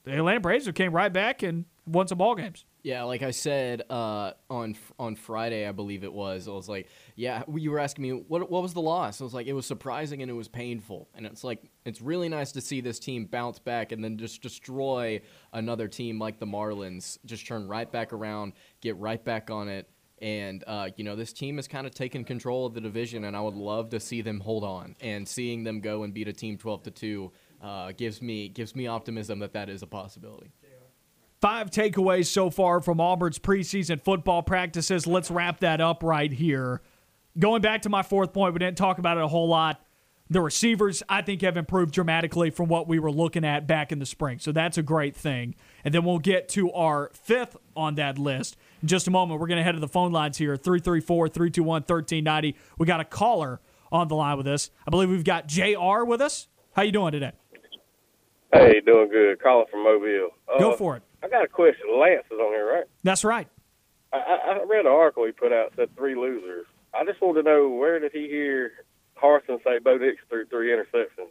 the Atlanta Braves came right back and won some ball games. Yeah, like I said uh, on on Friday, I believe it was. I was like, "Yeah." You were asking me what what was the loss. I was like, "It was surprising and it was painful." And it's like it's really nice to see this team bounce back and then just destroy another team like the Marlins. Just turn right back around, get right back on it, and uh, you know this team has kind of taken control of the division. And I would love to see them hold on and seeing them go and beat a team twelve to two uh, gives me gives me optimism that that is a possibility. Five takeaways so far from Auburn's preseason football practices. Let's wrap that up right here. Going back to my fourth point, we didn't talk about it a whole lot. The receivers, I think, have improved dramatically from what we were looking at back in the spring. So that's a great thing. And then we'll get to our fifth on that list in just a moment. We're going to head to the phone lines here 334 321 1390. We got a caller on the line with us. I believe we've got JR with us. How you doing today? Hey, doing good. Calling from Mobile. Uh, Go for it. I got a question. Lance is on here, right? That's right. I, I I read an article he put out said three losers. I just want to know where did he hear Harsin say Bo Nix threw three interceptions?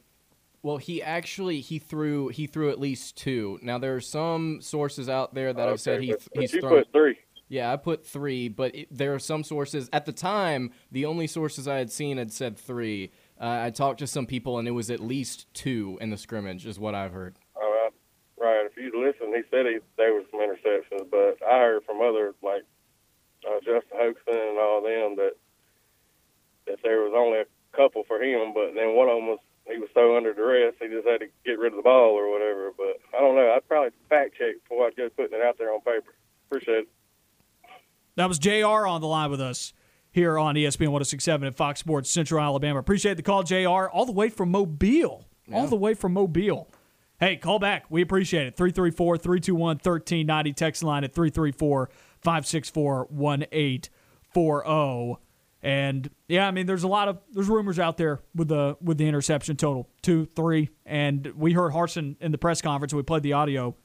Well, he actually he threw he threw at least two. Now there are some sources out there that have said Okay, he but- but he's you thrown put three. Yeah, I put three, but it, there are some sources at the time. The only sources I had seen had said three. Uh, I talked to some people, and it was at least two in the scrimmage, is what I've heard. All right, right. If you listen, he said he there was some interceptions, but I heard from other like uh, Justin Hokanson and all them that that there was only a couple for him, but then one of them was he was so under duress he just had to get rid of the ball or whatever. But I don't know. I'd probably fact check before I'd go putting it out there on paper. Appreciate it. That was JR on the line with us here on ESPN 1067 at Fox Sports Central Alabama. Appreciate the call, JR, all the way from Mobile. All the way from Mobile. Hey, call back. We appreciate it. 334 321 1390. Text line at 334 564 1840. And yeah, I mean, there's a lot of there's rumors out there with the with the interception total two, three, and we heard Harsin in the press conference. We played the audio.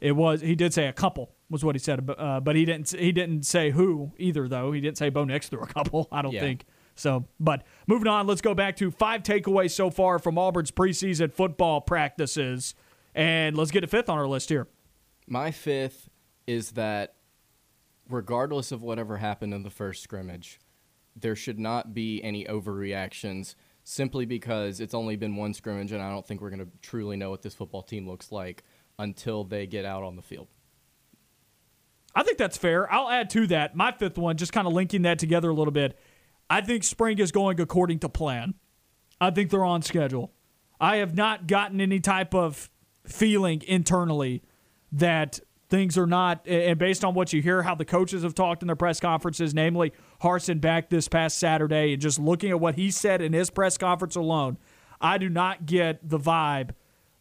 It was he did say a couple was what he said, uh, but he didn't he didn't say who either though. He didn't say Bo Nix threw a couple. I don't Yeah. think so. But moving on, let's go back to five takeaways so far from Auburn's preseason football practices, and let's get a fifth on our list here. My fifth is that regardless of whatever happened in the first scrimmage, there should not be any overreactions simply because it's only been one scrimmage and I don't think we're going to truly know what this football team looks like until they get out on the field. I think that's fair. I'll add to that my fifth one, just kind of linking that together a little bit. I think spring is going according to plan. I think they're on schedule. I have not gotten any type of feeling internally that things are not, and based on what you hear, how the coaches have talked in their press conferences, namely Harsin back this past Saturday, and just looking at what he said in his press conference alone, I do not get the vibe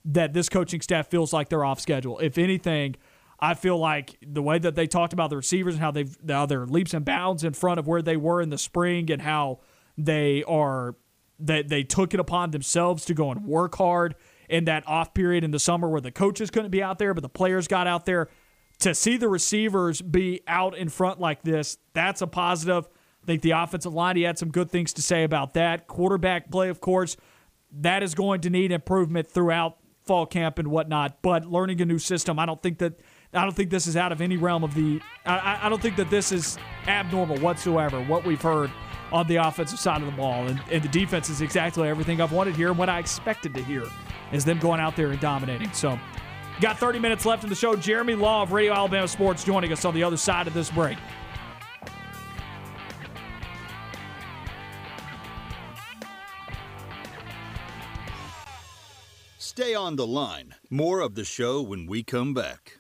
that this coaching staff feels like they're off schedule. If anything, I feel like the way that they talked about the receivers and how they've how they're leaps and bounds in front of where they were in the spring and how they are that they took it upon themselves to go and work hard in that off period in the summer where the coaches couldn't be out there but the players got out there to see the receivers be out in front like this that's a positive I think the offensive line he had some good things to say about that quarterback play of course that is going to need improvement throughout fall camp and whatnot. But learning a new system, I don't think that I don't think this is out of any realm of the. I, I don't think that this is abnormal whatsoever. What we've heard on the offensive side of the ball, and, and the defense is exactly everything I've wanted here and what I expected to hear is them going out there and dominating. So. Got 30 minutes left in the show. Jeremy Law of Radio Alabama Sports joining us on the other side of this break. Stay on the line. More of the show when we come back.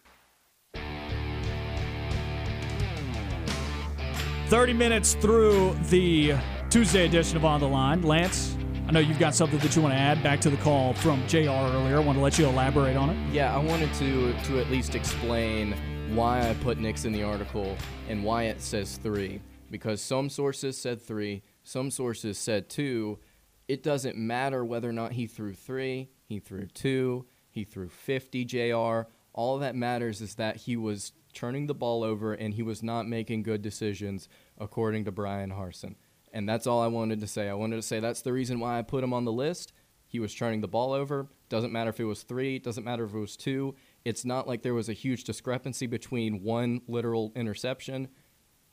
30 minutes through the Tuesday edition of On the Line. Lance, I know you've got something that you want to add back to the call from JR earlier. I want to let you elaborate on it. Yeah, I wanted to to at least explain why I put Nix in the article and why it says three. Because some sources said three, some sources said two. It doesn't matter whether or not he threw three, he threw two, he threw 50 JR. All that matters is that he was turning the ball over and he was not making good decisions, according to Bryan Harsin. And that's all I wanted to say. I wanted to say that's the reason why I put him on the list. He was turning the ball over. Doesn't matter if it was three, doesn't matter if it was two. It's not like there was a huge discrepancy between one literal interception.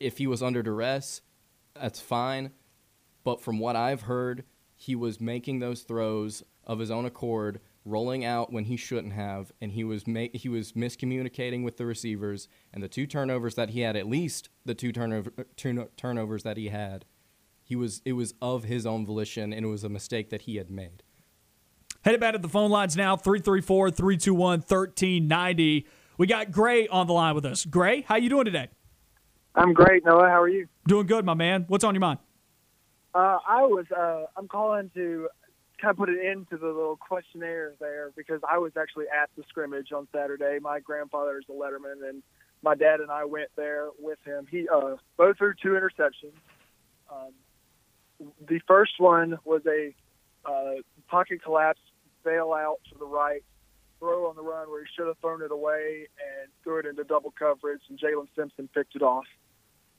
If he was under duress, that's fine. But from what I've heard, he was making those throws of his own accord, rolling out when he shouldn't have, and he was ma- he was miscommunicating with the receivers. And the two turnovers that he had, at least the two turnover two turnovers that he had, he was it was of his own volition, and it was a mistake that he had made. Headed back to the phone lines now 334 321 1390. We got Gray on the line with us. Gray, how you doing today? I'm great, Noah. How are you? Doing good, my man. What's on your mind? Uh, I was. Uh, I'm calling to kind of put an end to the little questionnaire there because I was actually at the scrimmage on Saturday. My grandfather is a letterman, and my dad and I went there with him. He uh, both threw two interceptions. Um, the first one was a uh, pocket collapse, bail out to the right, throw on the run where he should have thrown it away and threw it into double coverage, and Jaylin Simpson picked it off.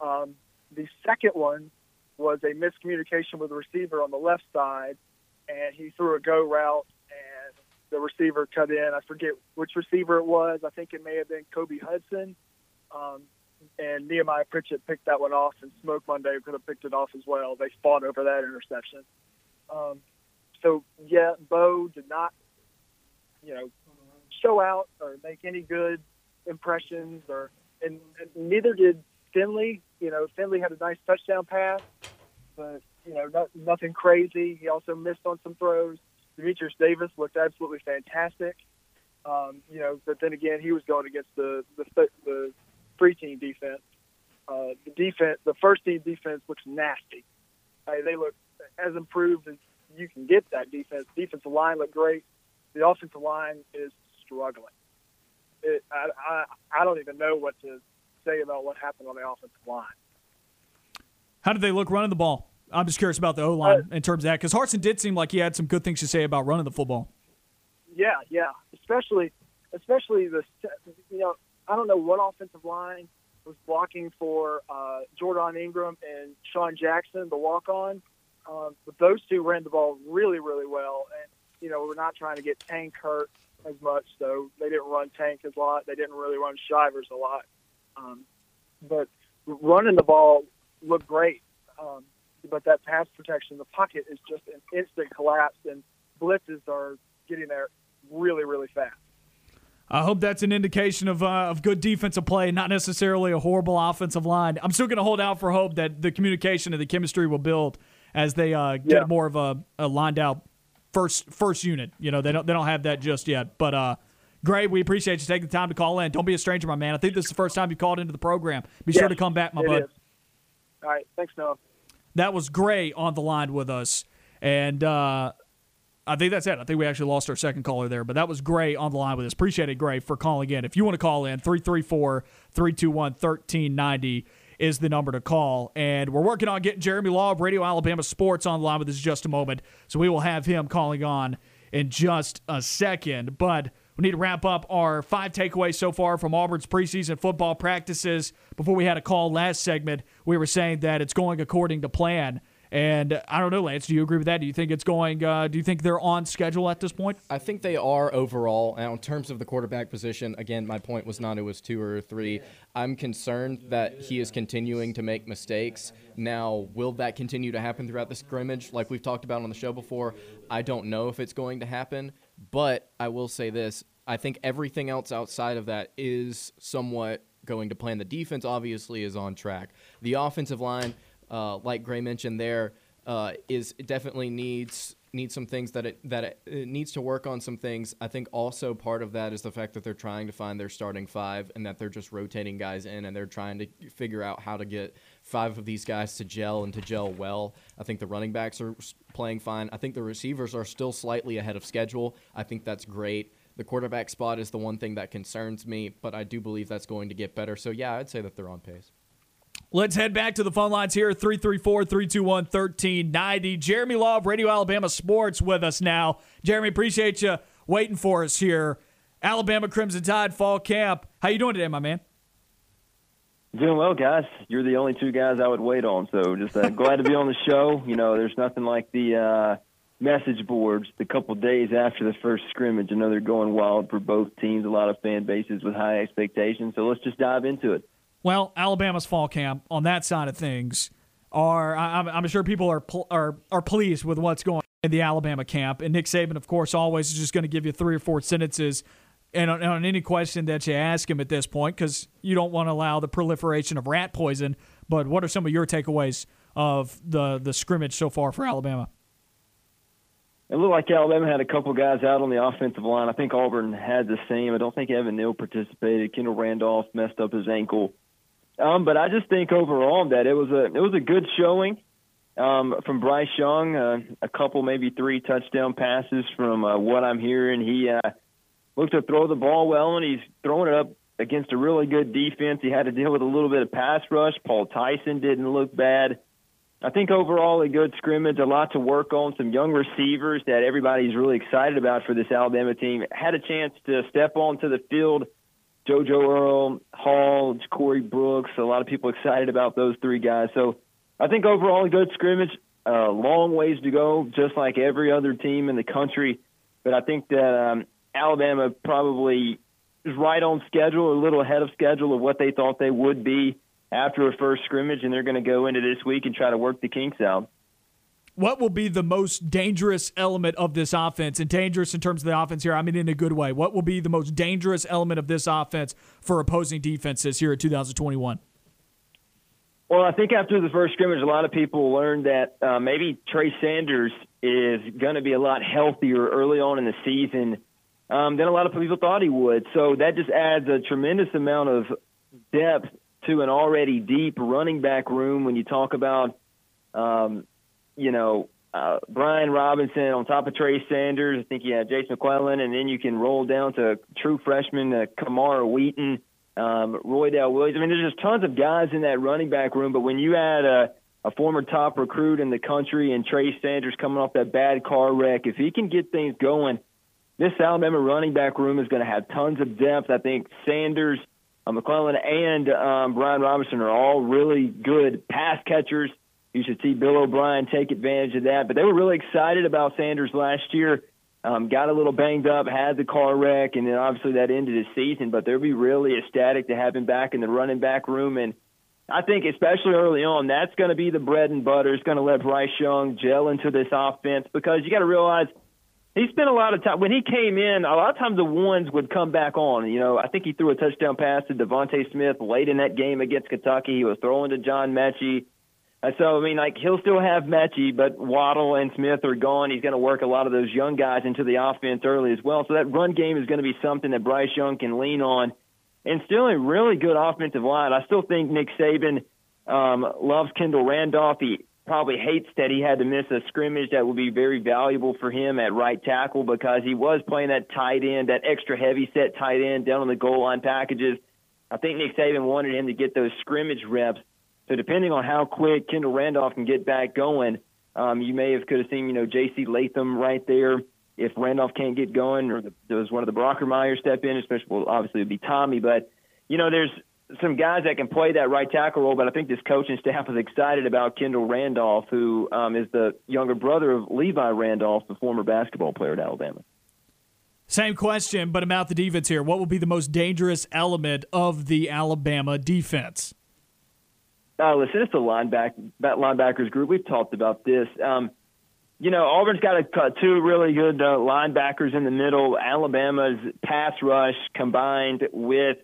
Um, the second one was a miscommunication with the receiver on the left side, and he threw a go route, and the receiver cut in. I forget which receiver it was. I think it may have been Kobe Hudson. Um, and Nehemiah Pritchett picked that one off, and Smoke Monday could have picked it off as well. They fought over that interception. Um, so yeah, Bo did not, you know, show out or make any good impressions, or and, and neither did Finley. You know, Finley had a nice touchdown pass, but you know, not, nothing crazy. He also missed on some throws. Dematrius Davis looked absolutely fantastic. Um, you know, but then again, he was going against the the, the three team defense. Uh, the defense, the first team defense looks nasty. They look as improved as you can get that defense. Defensive line looked great. The offensive line is struggling. It, I, I, I don't even know what to say about what happened on the offensive line. How did they look running the ball? I'm just curious about the O line uh, in terms of that because Harsin did seem like he had some good things to say about running the football. Yeah, yeah, especially especially the you know I don't know what offensive line was blocking for uh, Jordan Ingram and Sean Jackson, the walk on. Um, but those two ran the ball really, really well. And, you know, we're not trying to get Tank hurt as much, so they didn't run Tank as a lot. They didn't really run Shivers a lot. Um, but running the ball looked great. Um, but that pass protection, in the pocket is just an instant collapse, and blitzes are getting there really, really fast. I hope that's an indication of, uh, of good defensive play, not necessarily a horrible offensive line. I'm still going to hold out for hope that the communication and the chemistry will build as they uh, get yeah. more of a, a, lined out first first unit. You know, they don't they don't have that just yet. But uh, great, we appreciate you taking the time to call in. Don't be a stranger, my man. I think this is the first time you called into the program. Be sure to come back, my bud. Is. All right, thanks, Noah. That was Gray on the line with us, and. Uh, I think that's it. I think we actually lost our second caller there, but that was Gray on the line with us. Appreciate it, Gray, for calling in. If you want to call in, 334 321 1390 is the number to call. And we're working on getting Jeremy Law of Radio Alabama Sports on the line with us just a moment. So we will have him calling on in just a second. But we need to wrap up our five takeaways so far from Auburn's preseason football practices. Before we had a call last segment, we were saying that it's going according to plan. And I don't know, Lance. Do you agree with that? Do you think it's going? Uh, do you think they're on schedule at this point? I think they are overall. Now, in terms of the quarterback position, again, my point was not it was two or three. I'm concerned that he is continuing to make mistakes. Now, will that continue to happen throughout the scrimmage, like we've talked about on the show before? I don't know if it's going to happen, but I will say this: I think everything else outside of that is somewhat going to plan. The defense obviously is on track. The offensive line uh, like Gray mentioned there, uh, is definitely needs needs some things that it that it, it needs to work on some things. I think also part of that is the fact that they're trying to find their starting five and that they're just rotating guys in and they're trying to figure out how to get five of these guys to gel and to gel well. I think the running backs are playing fine. I think the receivers are still slightly ahead of schedule. I think that's great. The quarterback spot is the one thing that concerns me, but I do believe that's going to get better. So yeah, I'd say that they're on pace. Let's head back to the phone lines here 334 321 1390. Jeremy Law of Radio Alabama Sports with us now. Jeremy, appreciate you waiting for us here. Alabama Crimson Tide Fall Camp. How you doing today, my man? Doing well, guys. You're the only two guys I would wait on, so just uh, glad to be on the show. You know, there's nothing like the uh, message boards the couple days after the first scrimmage. I know they're going wild for both teams, a lot of fan bases with high expectations. So let's just dive into it. Well, Alabama's fall camp on that side of things are I'm, I'm sure people are are are pleased with what's going on in the Alabama camp, and Nick Saban, of course, always is just going to give you three or four sentences. And on, on any question that you ask him at this point, because you don't want to allow the proliferation of rat poison. But what are some of your takeaways of the the scrimmage so far for Alabama? It looked like Alabama had a couple guys out on the offensive line. I think Auburn had the same. I don't think Evan Neal participated. Kendall Randolph messed up his ankle. Um, but I just think overall that it was a it was a good showing um, from Bryce Young. Uh, a couple, maybe three touchdown passes from uh, what I'm hearing. He uh, looked to throw the ball well, and he's throwing it up against a really good defense. He had to deal with a little bit of pass rush. Paul Tyson didn't look bad. I think overall a good scrimmage, a lot to work on. Some young receivers that everybody's really excited about for this Alabama team had a chance to step onto the field JoJo Earle, Hall, Corey Brooks. A lot of people excited about those three guys. So I think overall a good scrimmage. A uh, long ways to go, just like every other team in the country. But I think that um, Alabama probably is right on schedule, a little ahead of schedule of what they thought they would be after a first scrimmage, and they're going to go into this week and try to work the kinks out what will be the most dangerous element of this offense? And dangerous in terms of the offense here, I mean in a good way. What will be the most dangerous element of this offense for opposing defenses here in 2021? Well, I think after the first scrimmage, a lot of people learned that uh, maybe Trey Sanders is going to be a lot healthier early on in the season um, than a lot of people thought he would. So that just adds a tremendous amount of depth to an already deep running back room when you talk about um, you know, uh, Brian Robinson on top of Trey Sanders. I think you have Jase McClellan, and then you can roll down to true freshman uh, Camar Wheaton, um, Roydell Williams. I mean, there's just tons of guys in that running back room. But when you add a, a former top recruit in the country and Trey Sanders coming off that bad car wreck, if he can get things going, this Alabama running back room is going to have tons of depth. I think Sanders, uh, McClellan, and um, Brian Robinson are all really good pass catchers you should see Bill O'Brien take advantage of that. But they were really excited about Sanders last year. Um, got a little banged up, had the car wreck, and then obviously that ended his season. But they'll be really ecstatic to have him back in the running back room. And I think, especially early on, that's going to be the bread and butter. It's going to let Bryce Young gel into this offense because you got to realize he spent a lot of time when he came in. A lot of times the ones would come back on. You know, I think he threw a touchdown pass to DeVonta Smith late in that game against Kentucky. He was throwing to John Metchie. Uh, so I mean, like he'll still have Metchie, but Waddle and Smith are gone. He's going to work a lot of those young guys into the offense early as well. So that run game is going to be something that Bryce Young can lean on, and still a really good offensive line. I still think Nick Saban um, loves Kendall Randolph. He probably hates that he had to miss a scrimmage that would be very valuable for him at right tackle because he was playing that tight end, that extra heavy set tight end down on the goal line packages. I think Nick Saban wanted him to get those scrimmage reps so depending on how quick Kendall Randolph can get back going, um, you may have could have seen you know J.C. Latham right there. If Randolph can't get going, or the, does one of the Brockermeyer step in, especially well, obviously it would be Tommy. But you know, there's some guys that can play that right tackle role. But I think this coaching staff is excited about Kendall Randolph, who um, is the younger brother of Levi Randolph, the former basketball player at Alabama. Same question, but about the defense here. What will be the most dangerous element of the Alabama defense? Uh, listen, it's the lineback that linebackers group. We've talked about this. Um, you know, Auburn's got a, two really good uh, linebackers in the middle. Alabama's pass rush combined with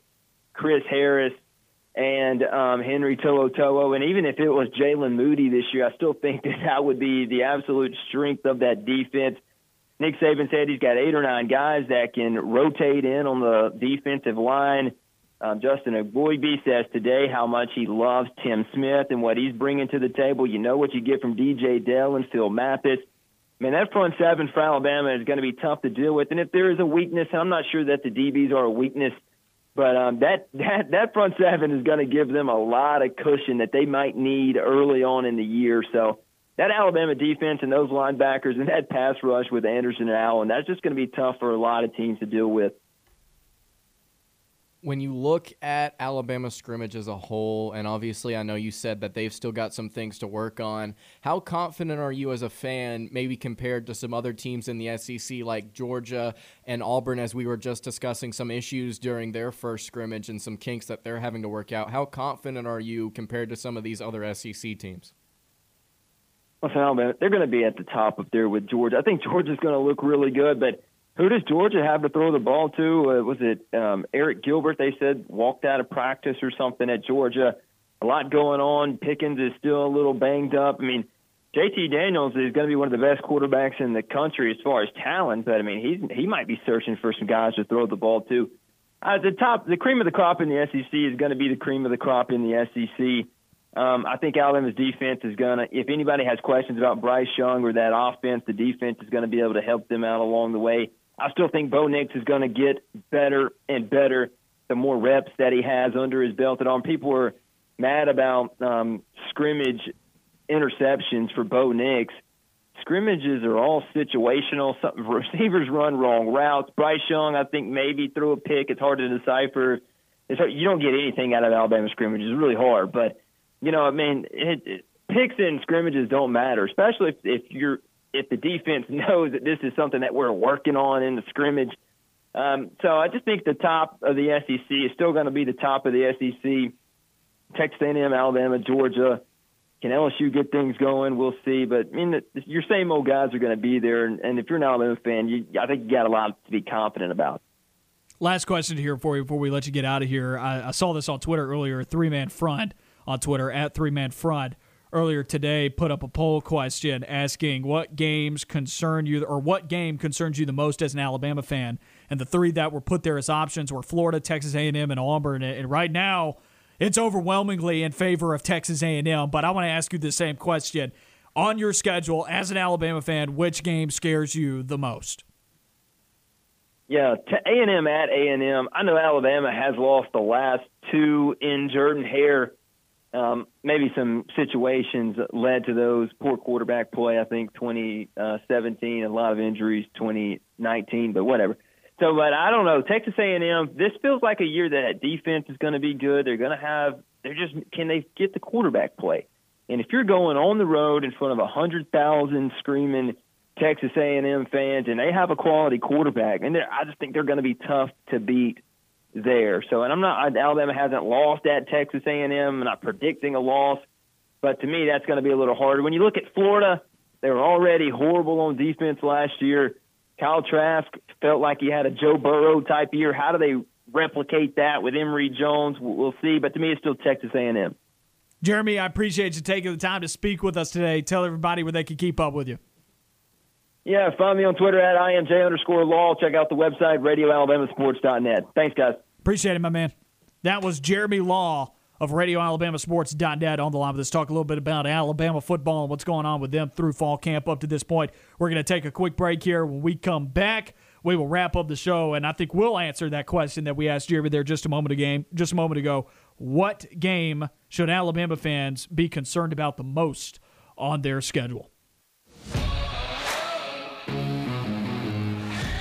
Chris Harris and um, Henry To'oTo'o. And even if it was Jaylen Moody this year, I still think that that would be the absolute strength of that defense. Nick Saban said he's got eight or nine guys that can rotate in on the defensive line. Um, Justin Eboigbe says today how much he loves Tim Smith and what he's bringing to the table. You know what you get from DJ Dale and Phil Mathis. Man, that front seven for Alabama is going to be tough to deal with. And if there is a weakness, and I'm not sure that the DBs are a weakness, but um, that that that front seven is going to give them a lot of cushion that they might need early on in the year. So that Alabama defense and those linebackers and that pass rush with Anderson and Allen, that's just going to be tough for a lot of teams to deal with. When you look at Alabama scrimmage as a whole, and obviously I know you said that they've still got some things to work on, how confident are you as a fan, maybe compared to some other teams in the SEC like Georgia and Auburn, as we were just discussing some issues during their first scrimmage and some kinks that they're having to work out? How confident are you compared to some of these other SEC teams? Well, Alabama, they're going to be at the top up there with Georgia. I think Georgia's going to look really good, but who does Georgia have to throw the ball to? Uh, was it um, Arik Gilbert? They said walked out of practice or something at Georgia. A lot going on. Pickens is still a little banged up. I mean, JT Daniels is going to be one of the best quarterbacks in the country as far as talent, but I mean, he's he might be searching for some guys to throw the ball to. Uh, the top, the cream of the crop in the SEC is going to be the cream of the crop in the SEC. Um, I think Alabama's defense is going to, if anybody has questions about Bryce Young or that offense, the defense is going to be able to help them out along the way. I still think Bo Nix is going to get better and better the more reps that he has under his belt. And on people were mad about um, scrimmage interceptions for Bo Nix. Scrimmages are all situational. Some receivers run wrong routes. Bryce Young, I think, maybe threw a pick. It's hard to decipher. It's hard, you don't get anything out of Alabama scrimmages. It's really hard, but you know, I mean, it, it, picks and scrimmages don't matter, especially if, if you're if the defense knows that this is something that we're working on in the scrimmage. Um, so I just think the top of the SEC is still going to be the top of the SEC. Texas A&M, Alabama, Georgia. Can LSU get things going? We'll see. But I mean, the, your same old guys are going to be there, and, and if you're an Alabama fan, you, I think you got a lot to be confident about. Last question here for you before we let you get out of here. I, I saw this on Twitter earlier. Three man front on Twitter at Three Man Front earlier today put up a poll question asking what games concern you or what game concerns you the most as an Alabama fan. And the three that were put there as options were Florida, Texas A&M, and Auburn. And right now, it's overwhelmingly in favor of Texas A&M. But I want to ask you the same question: on your schedule as an Alabama fan, which game scares you the most? Yeah, to A&M at A&M. I know Alabama has lost the last two in Jordan Hare um, maybe some situations led to those poor quarterback play. I think 2017, a lot of injuries 2019, but whatever. So, but I don't know. Texas A&M. This feels like a year that defense is going to be good. They're going to have. They're just. Can they get the quarterback play? And if you're going on the road in front of a hundred thousand screaming Texas A&M fans, and they have a quality quarterback, and I just think they're going to be tough to beat there. So, and I'm not Alabama hasn't lost at Texas A&M. I'm not predicting a loss, but to me that's going to be a little harder. When you look at Florida, they were already horrible on defense last year. Kyle Trask felt like he had a Joe Burrow type year. How do they replicate that with Emory Jones? We'll see. But to me, it's still Texas A&M. Jeremy, I appreciate you taking the time to speak with us today. Tell everybody where they can keep up with you. Yeah, find me on Twitter at IMJ underscore law. Check out the website, radioalabamasports.net. Thanks, guys. Appreciate it, my man. That was Jeremy Law of RadioAlabamaSports.net on the line with us. Talk a little bit about Alabama football and what's going on with them through fall camp up to this point. We're going to take a quick break here. When we come back, we will wrap up the show, and I think we'll answer that question that we asked Jeremy there just a moment ago. Just a moment ago. What game should Alabama fans be concerned about the most on their schedule?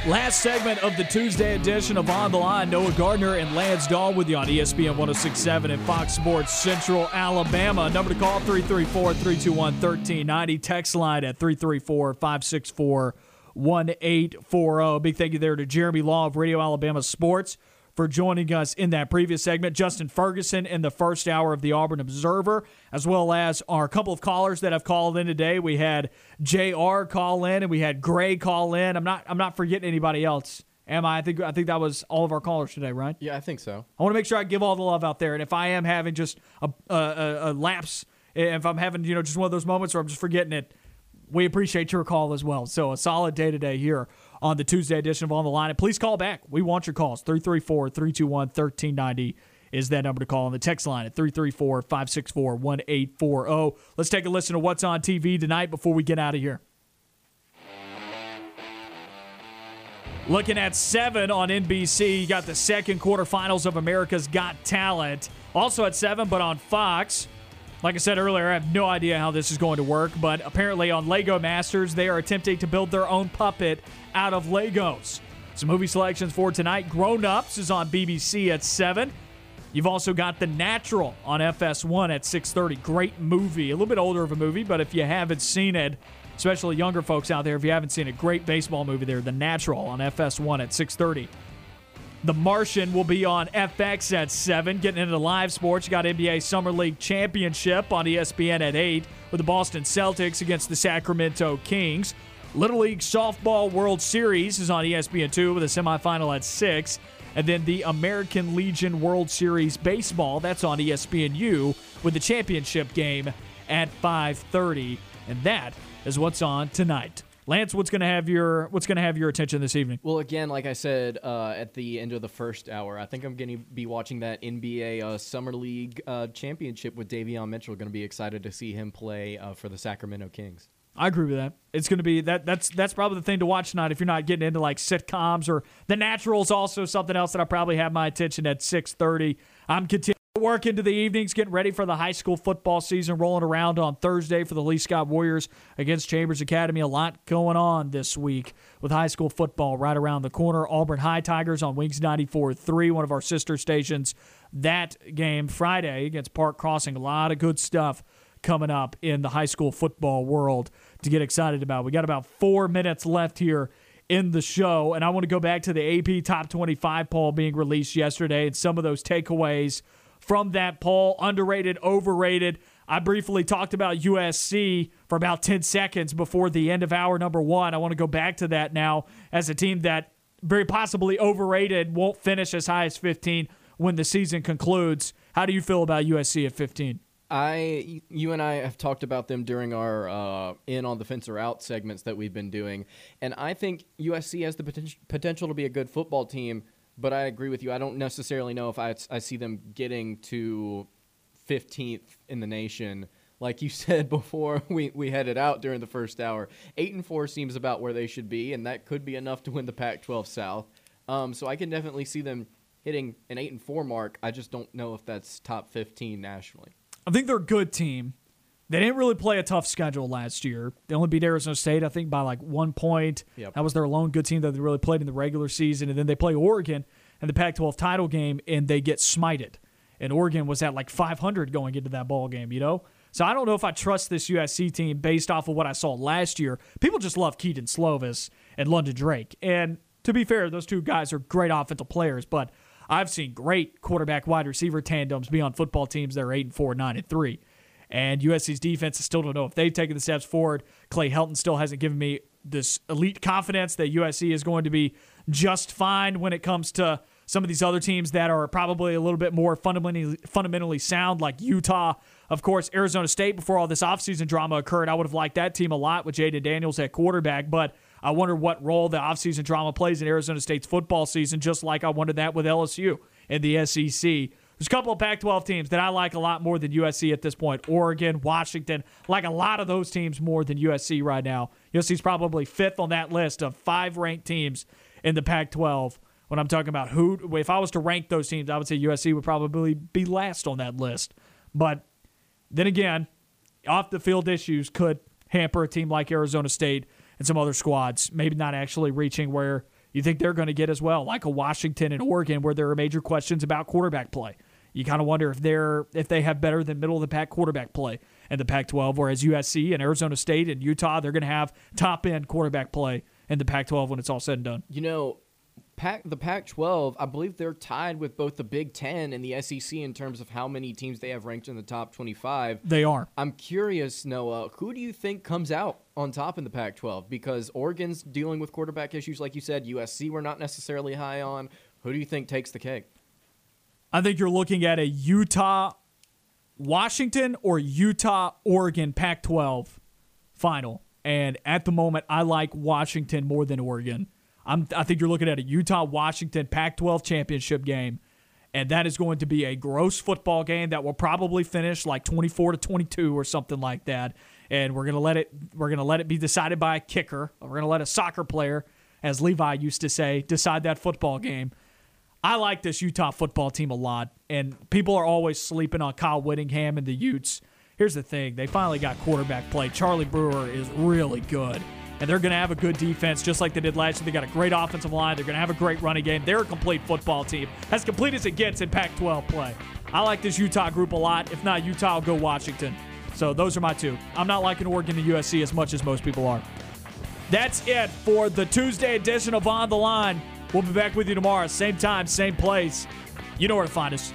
Last segment of the Tuesday edition of On the Line. Noah Gardner and Lance Dawe with you on ESPN 1067 and Fox Sports Central Alabama. Number to call 334 321 1390. Text line at 334 564 1840. Big thank you there to Jeremy Law of Radio Alabama Sports for joining us in that previous segment. Justin Ferguson in the first hour of the Auburn Observer, as well as our couple of callers that have called in today. We had JR call in and we had Gray call in. I'm not I'm not forgetting anybody else Am I? I think I think that was all of our callers today, right? Yeah, I think so. I want to make sure I give all the love out there, and if I am having just a a, a, a lapse, eh, if I'm having you know just one of those moments where I'm just forgetting it, we appreciate your call as well. So a solid day today here on the Tuesday edition of On the Line. And please call back. We want your calls. 334 321 1390 is that number to call on the text line at 334 564 1840. Let's take a listen to what's on TV tonight before we get out of here. Looking at 7 on NBC, you got the second quarterfinals of America's Got Talent. Also at 7, but on Fox. Like I said earlier, I have no idea how this is going to work, but apparently on Lego Masters, they are attempting to build their own puppet out of Legos. Some movie selections for tonight Grown Ups is on BBC at 7. You've also got The Natural on FS1 at 6:30. Great movie, a little bit older of a movie, but if you haven't seen it, especially younger folks out there, if you haven't seen it, great baseball movie there, The Natural on FS1 at 6:30. The Martian will be on FX at 7. Getting into live sports, you got NBA Summer League Championship on ESPN at 8 with the Boston Celtics against the Sacramento Kings. Little League Softball World Series is on ESPN 2 with a semifinal at 6. And then the American Legion World Series Baseball, that's on ESPNU with the championship game at 5:30. And that is what's on tonight. Lance, what's going to have your what's going to have your attention this evening? Well, again, like I said uh, at the end of the first hour, I think I'm going to be watching that NBA uh, Summer League uh, championship with Davion Mitchell. Going to be excited to see him play uh, for the Sacramento Kings. I agree with that. It's going to be that. That's that's probably the thing to watch tonight if you're not getting into like sitcoms or The Natural is also something else that I probably have my attention at 6:30. I'm continuing work into the evenings, getting ready for the high school football season rolling around on Thursday for the Lee Scott Warriors against Chambers Academy. A lot going on this week with high school football right around the corner. Auburn High Tigers on Wings 94.3, one of our sister stations. That game Friday against Park Crossing. A lot of good stuff coming up in the high school football world to get excited about. We got about four minutes left here in the show, and I want to go back to the AP Top 25 poll being released yesterday and some of those takeaways from that poll underrated, overrated. I briefly talked about USC for about 10 seconds before the end of hour number one. I want to go back to that now as a team that very possibly overrated, won't finish as high as 15 when the season concludes. How do you feel about USC at 15? I, you and I have talked about them during our uh, in on the fence or out segments that we've been doing, and I think USC has the poten- potential to be a good football team. But I agree with you. I don't necessarily know if I, I see them getting to 15th in the nation. Like you said before, we, we headed out during the first hour. Eight and four seems about where they should be, and that could be enough to win the Pac-12 South. Um, so I can definitely see them hitting an eight and four mark. I just don't know if that's top 15 nationally. I think they're a good team. They didn't really play a tough schedule last year. They only beat Arizona State, I think, by like one point. Yep. That was their lone good team that they really played in the regular season. And then they play Oregon in the Pac 12 title game, and they get smited. And Oregon was at like 500 going into that ball game, you know? So I don't know if I trust this USC team based off of what I saw last year. People just love Kedon Slovis and London Drake. And to be fair, those two guys are great offensive players, but I've seen great quarterback wide receiver tandems be on football teams that are 8 and 4, 9 and 3. And USC's defense, I still don't know if they've taken the steps forward. Clay Helton still hasn't given me this elite confidence that USC is going to be just fine when it comes to some of these other teams that are probably a little bit more fundamentally fundamentally sound, like Utah. Of course, Arizona State, before all this offseason drama occurred, I would have liked that team a lot with Jayden Daniels at quarterback, but I wonder what role the offseason drama plays in Arizona State's football season, just like I wondered that with LSU and the SEC. There's a couple of Pac 12 teams that I like a lot more than USC at this point. Oregon, Washington, like a lot of those teams more than USC right now. USC's probably fifth on that list of five ranked teams in the Pac 12. When I'm talking about who, if I was to rank those teams, I would say USC would probably be last on that list. But then again, off the field issues could hamper a team like Arizona State and some other squads, maybe not actually reaching where you think they're going to get as well, like a Washington and Oregon, where there are major questions about quarterback play. You kind of wonder if they're if they have better than middle of the pack quarterback play in the Pac-12, whereas USC and Arizona State and Utah they're going to have top end quarterback play in the Pac-12 when it's all said and done. You know, Pac, the Pac-12, I believe they're tied with both the Big Ten and the SEC in terms of how many teams they have ranked in the top 25. They are. I'm curious, Noah, who do you think comes out on top in the Pac-12? Because Oregon's dealing with quarterback issues, like you said. USC, we're not necessarily high on. Who do you think takes the cake? I think you're looking at a Utah, Washington, or Utah, Oregon Pac 12 final. And at the moment, I like Washington more than Oregon. I'm, I think you're looking at a Utah Washington Pac 12 championship game. And that is going to be a gross football game that will probably finish like 24 to 22 or something like that. And we're gonna let it we're gonna let it be decided by a kicker. We're gonna let a soccer player, as Levi used to say, decide that football game. I like this Utah football team a lot, and people are always sleeping on Kyle Whittingham and the Utes. Here's the thing: they finally got quarterback play. Charlie Brewer is really good and they're going to have a good defense just like they did last year. They got a great offensive line. They're going to have a great running game. They're a complete football team, as complete as it gets in Pac 12 play. I like this Utah group a lot. If not Utah, I'll go Washington. So those are my two. I'm not liking Oregon and USC as much as most people are. That's it for the Tuesday edition of On the Line. We'll be back with you tomorrow, same time, same place. You know where to find us.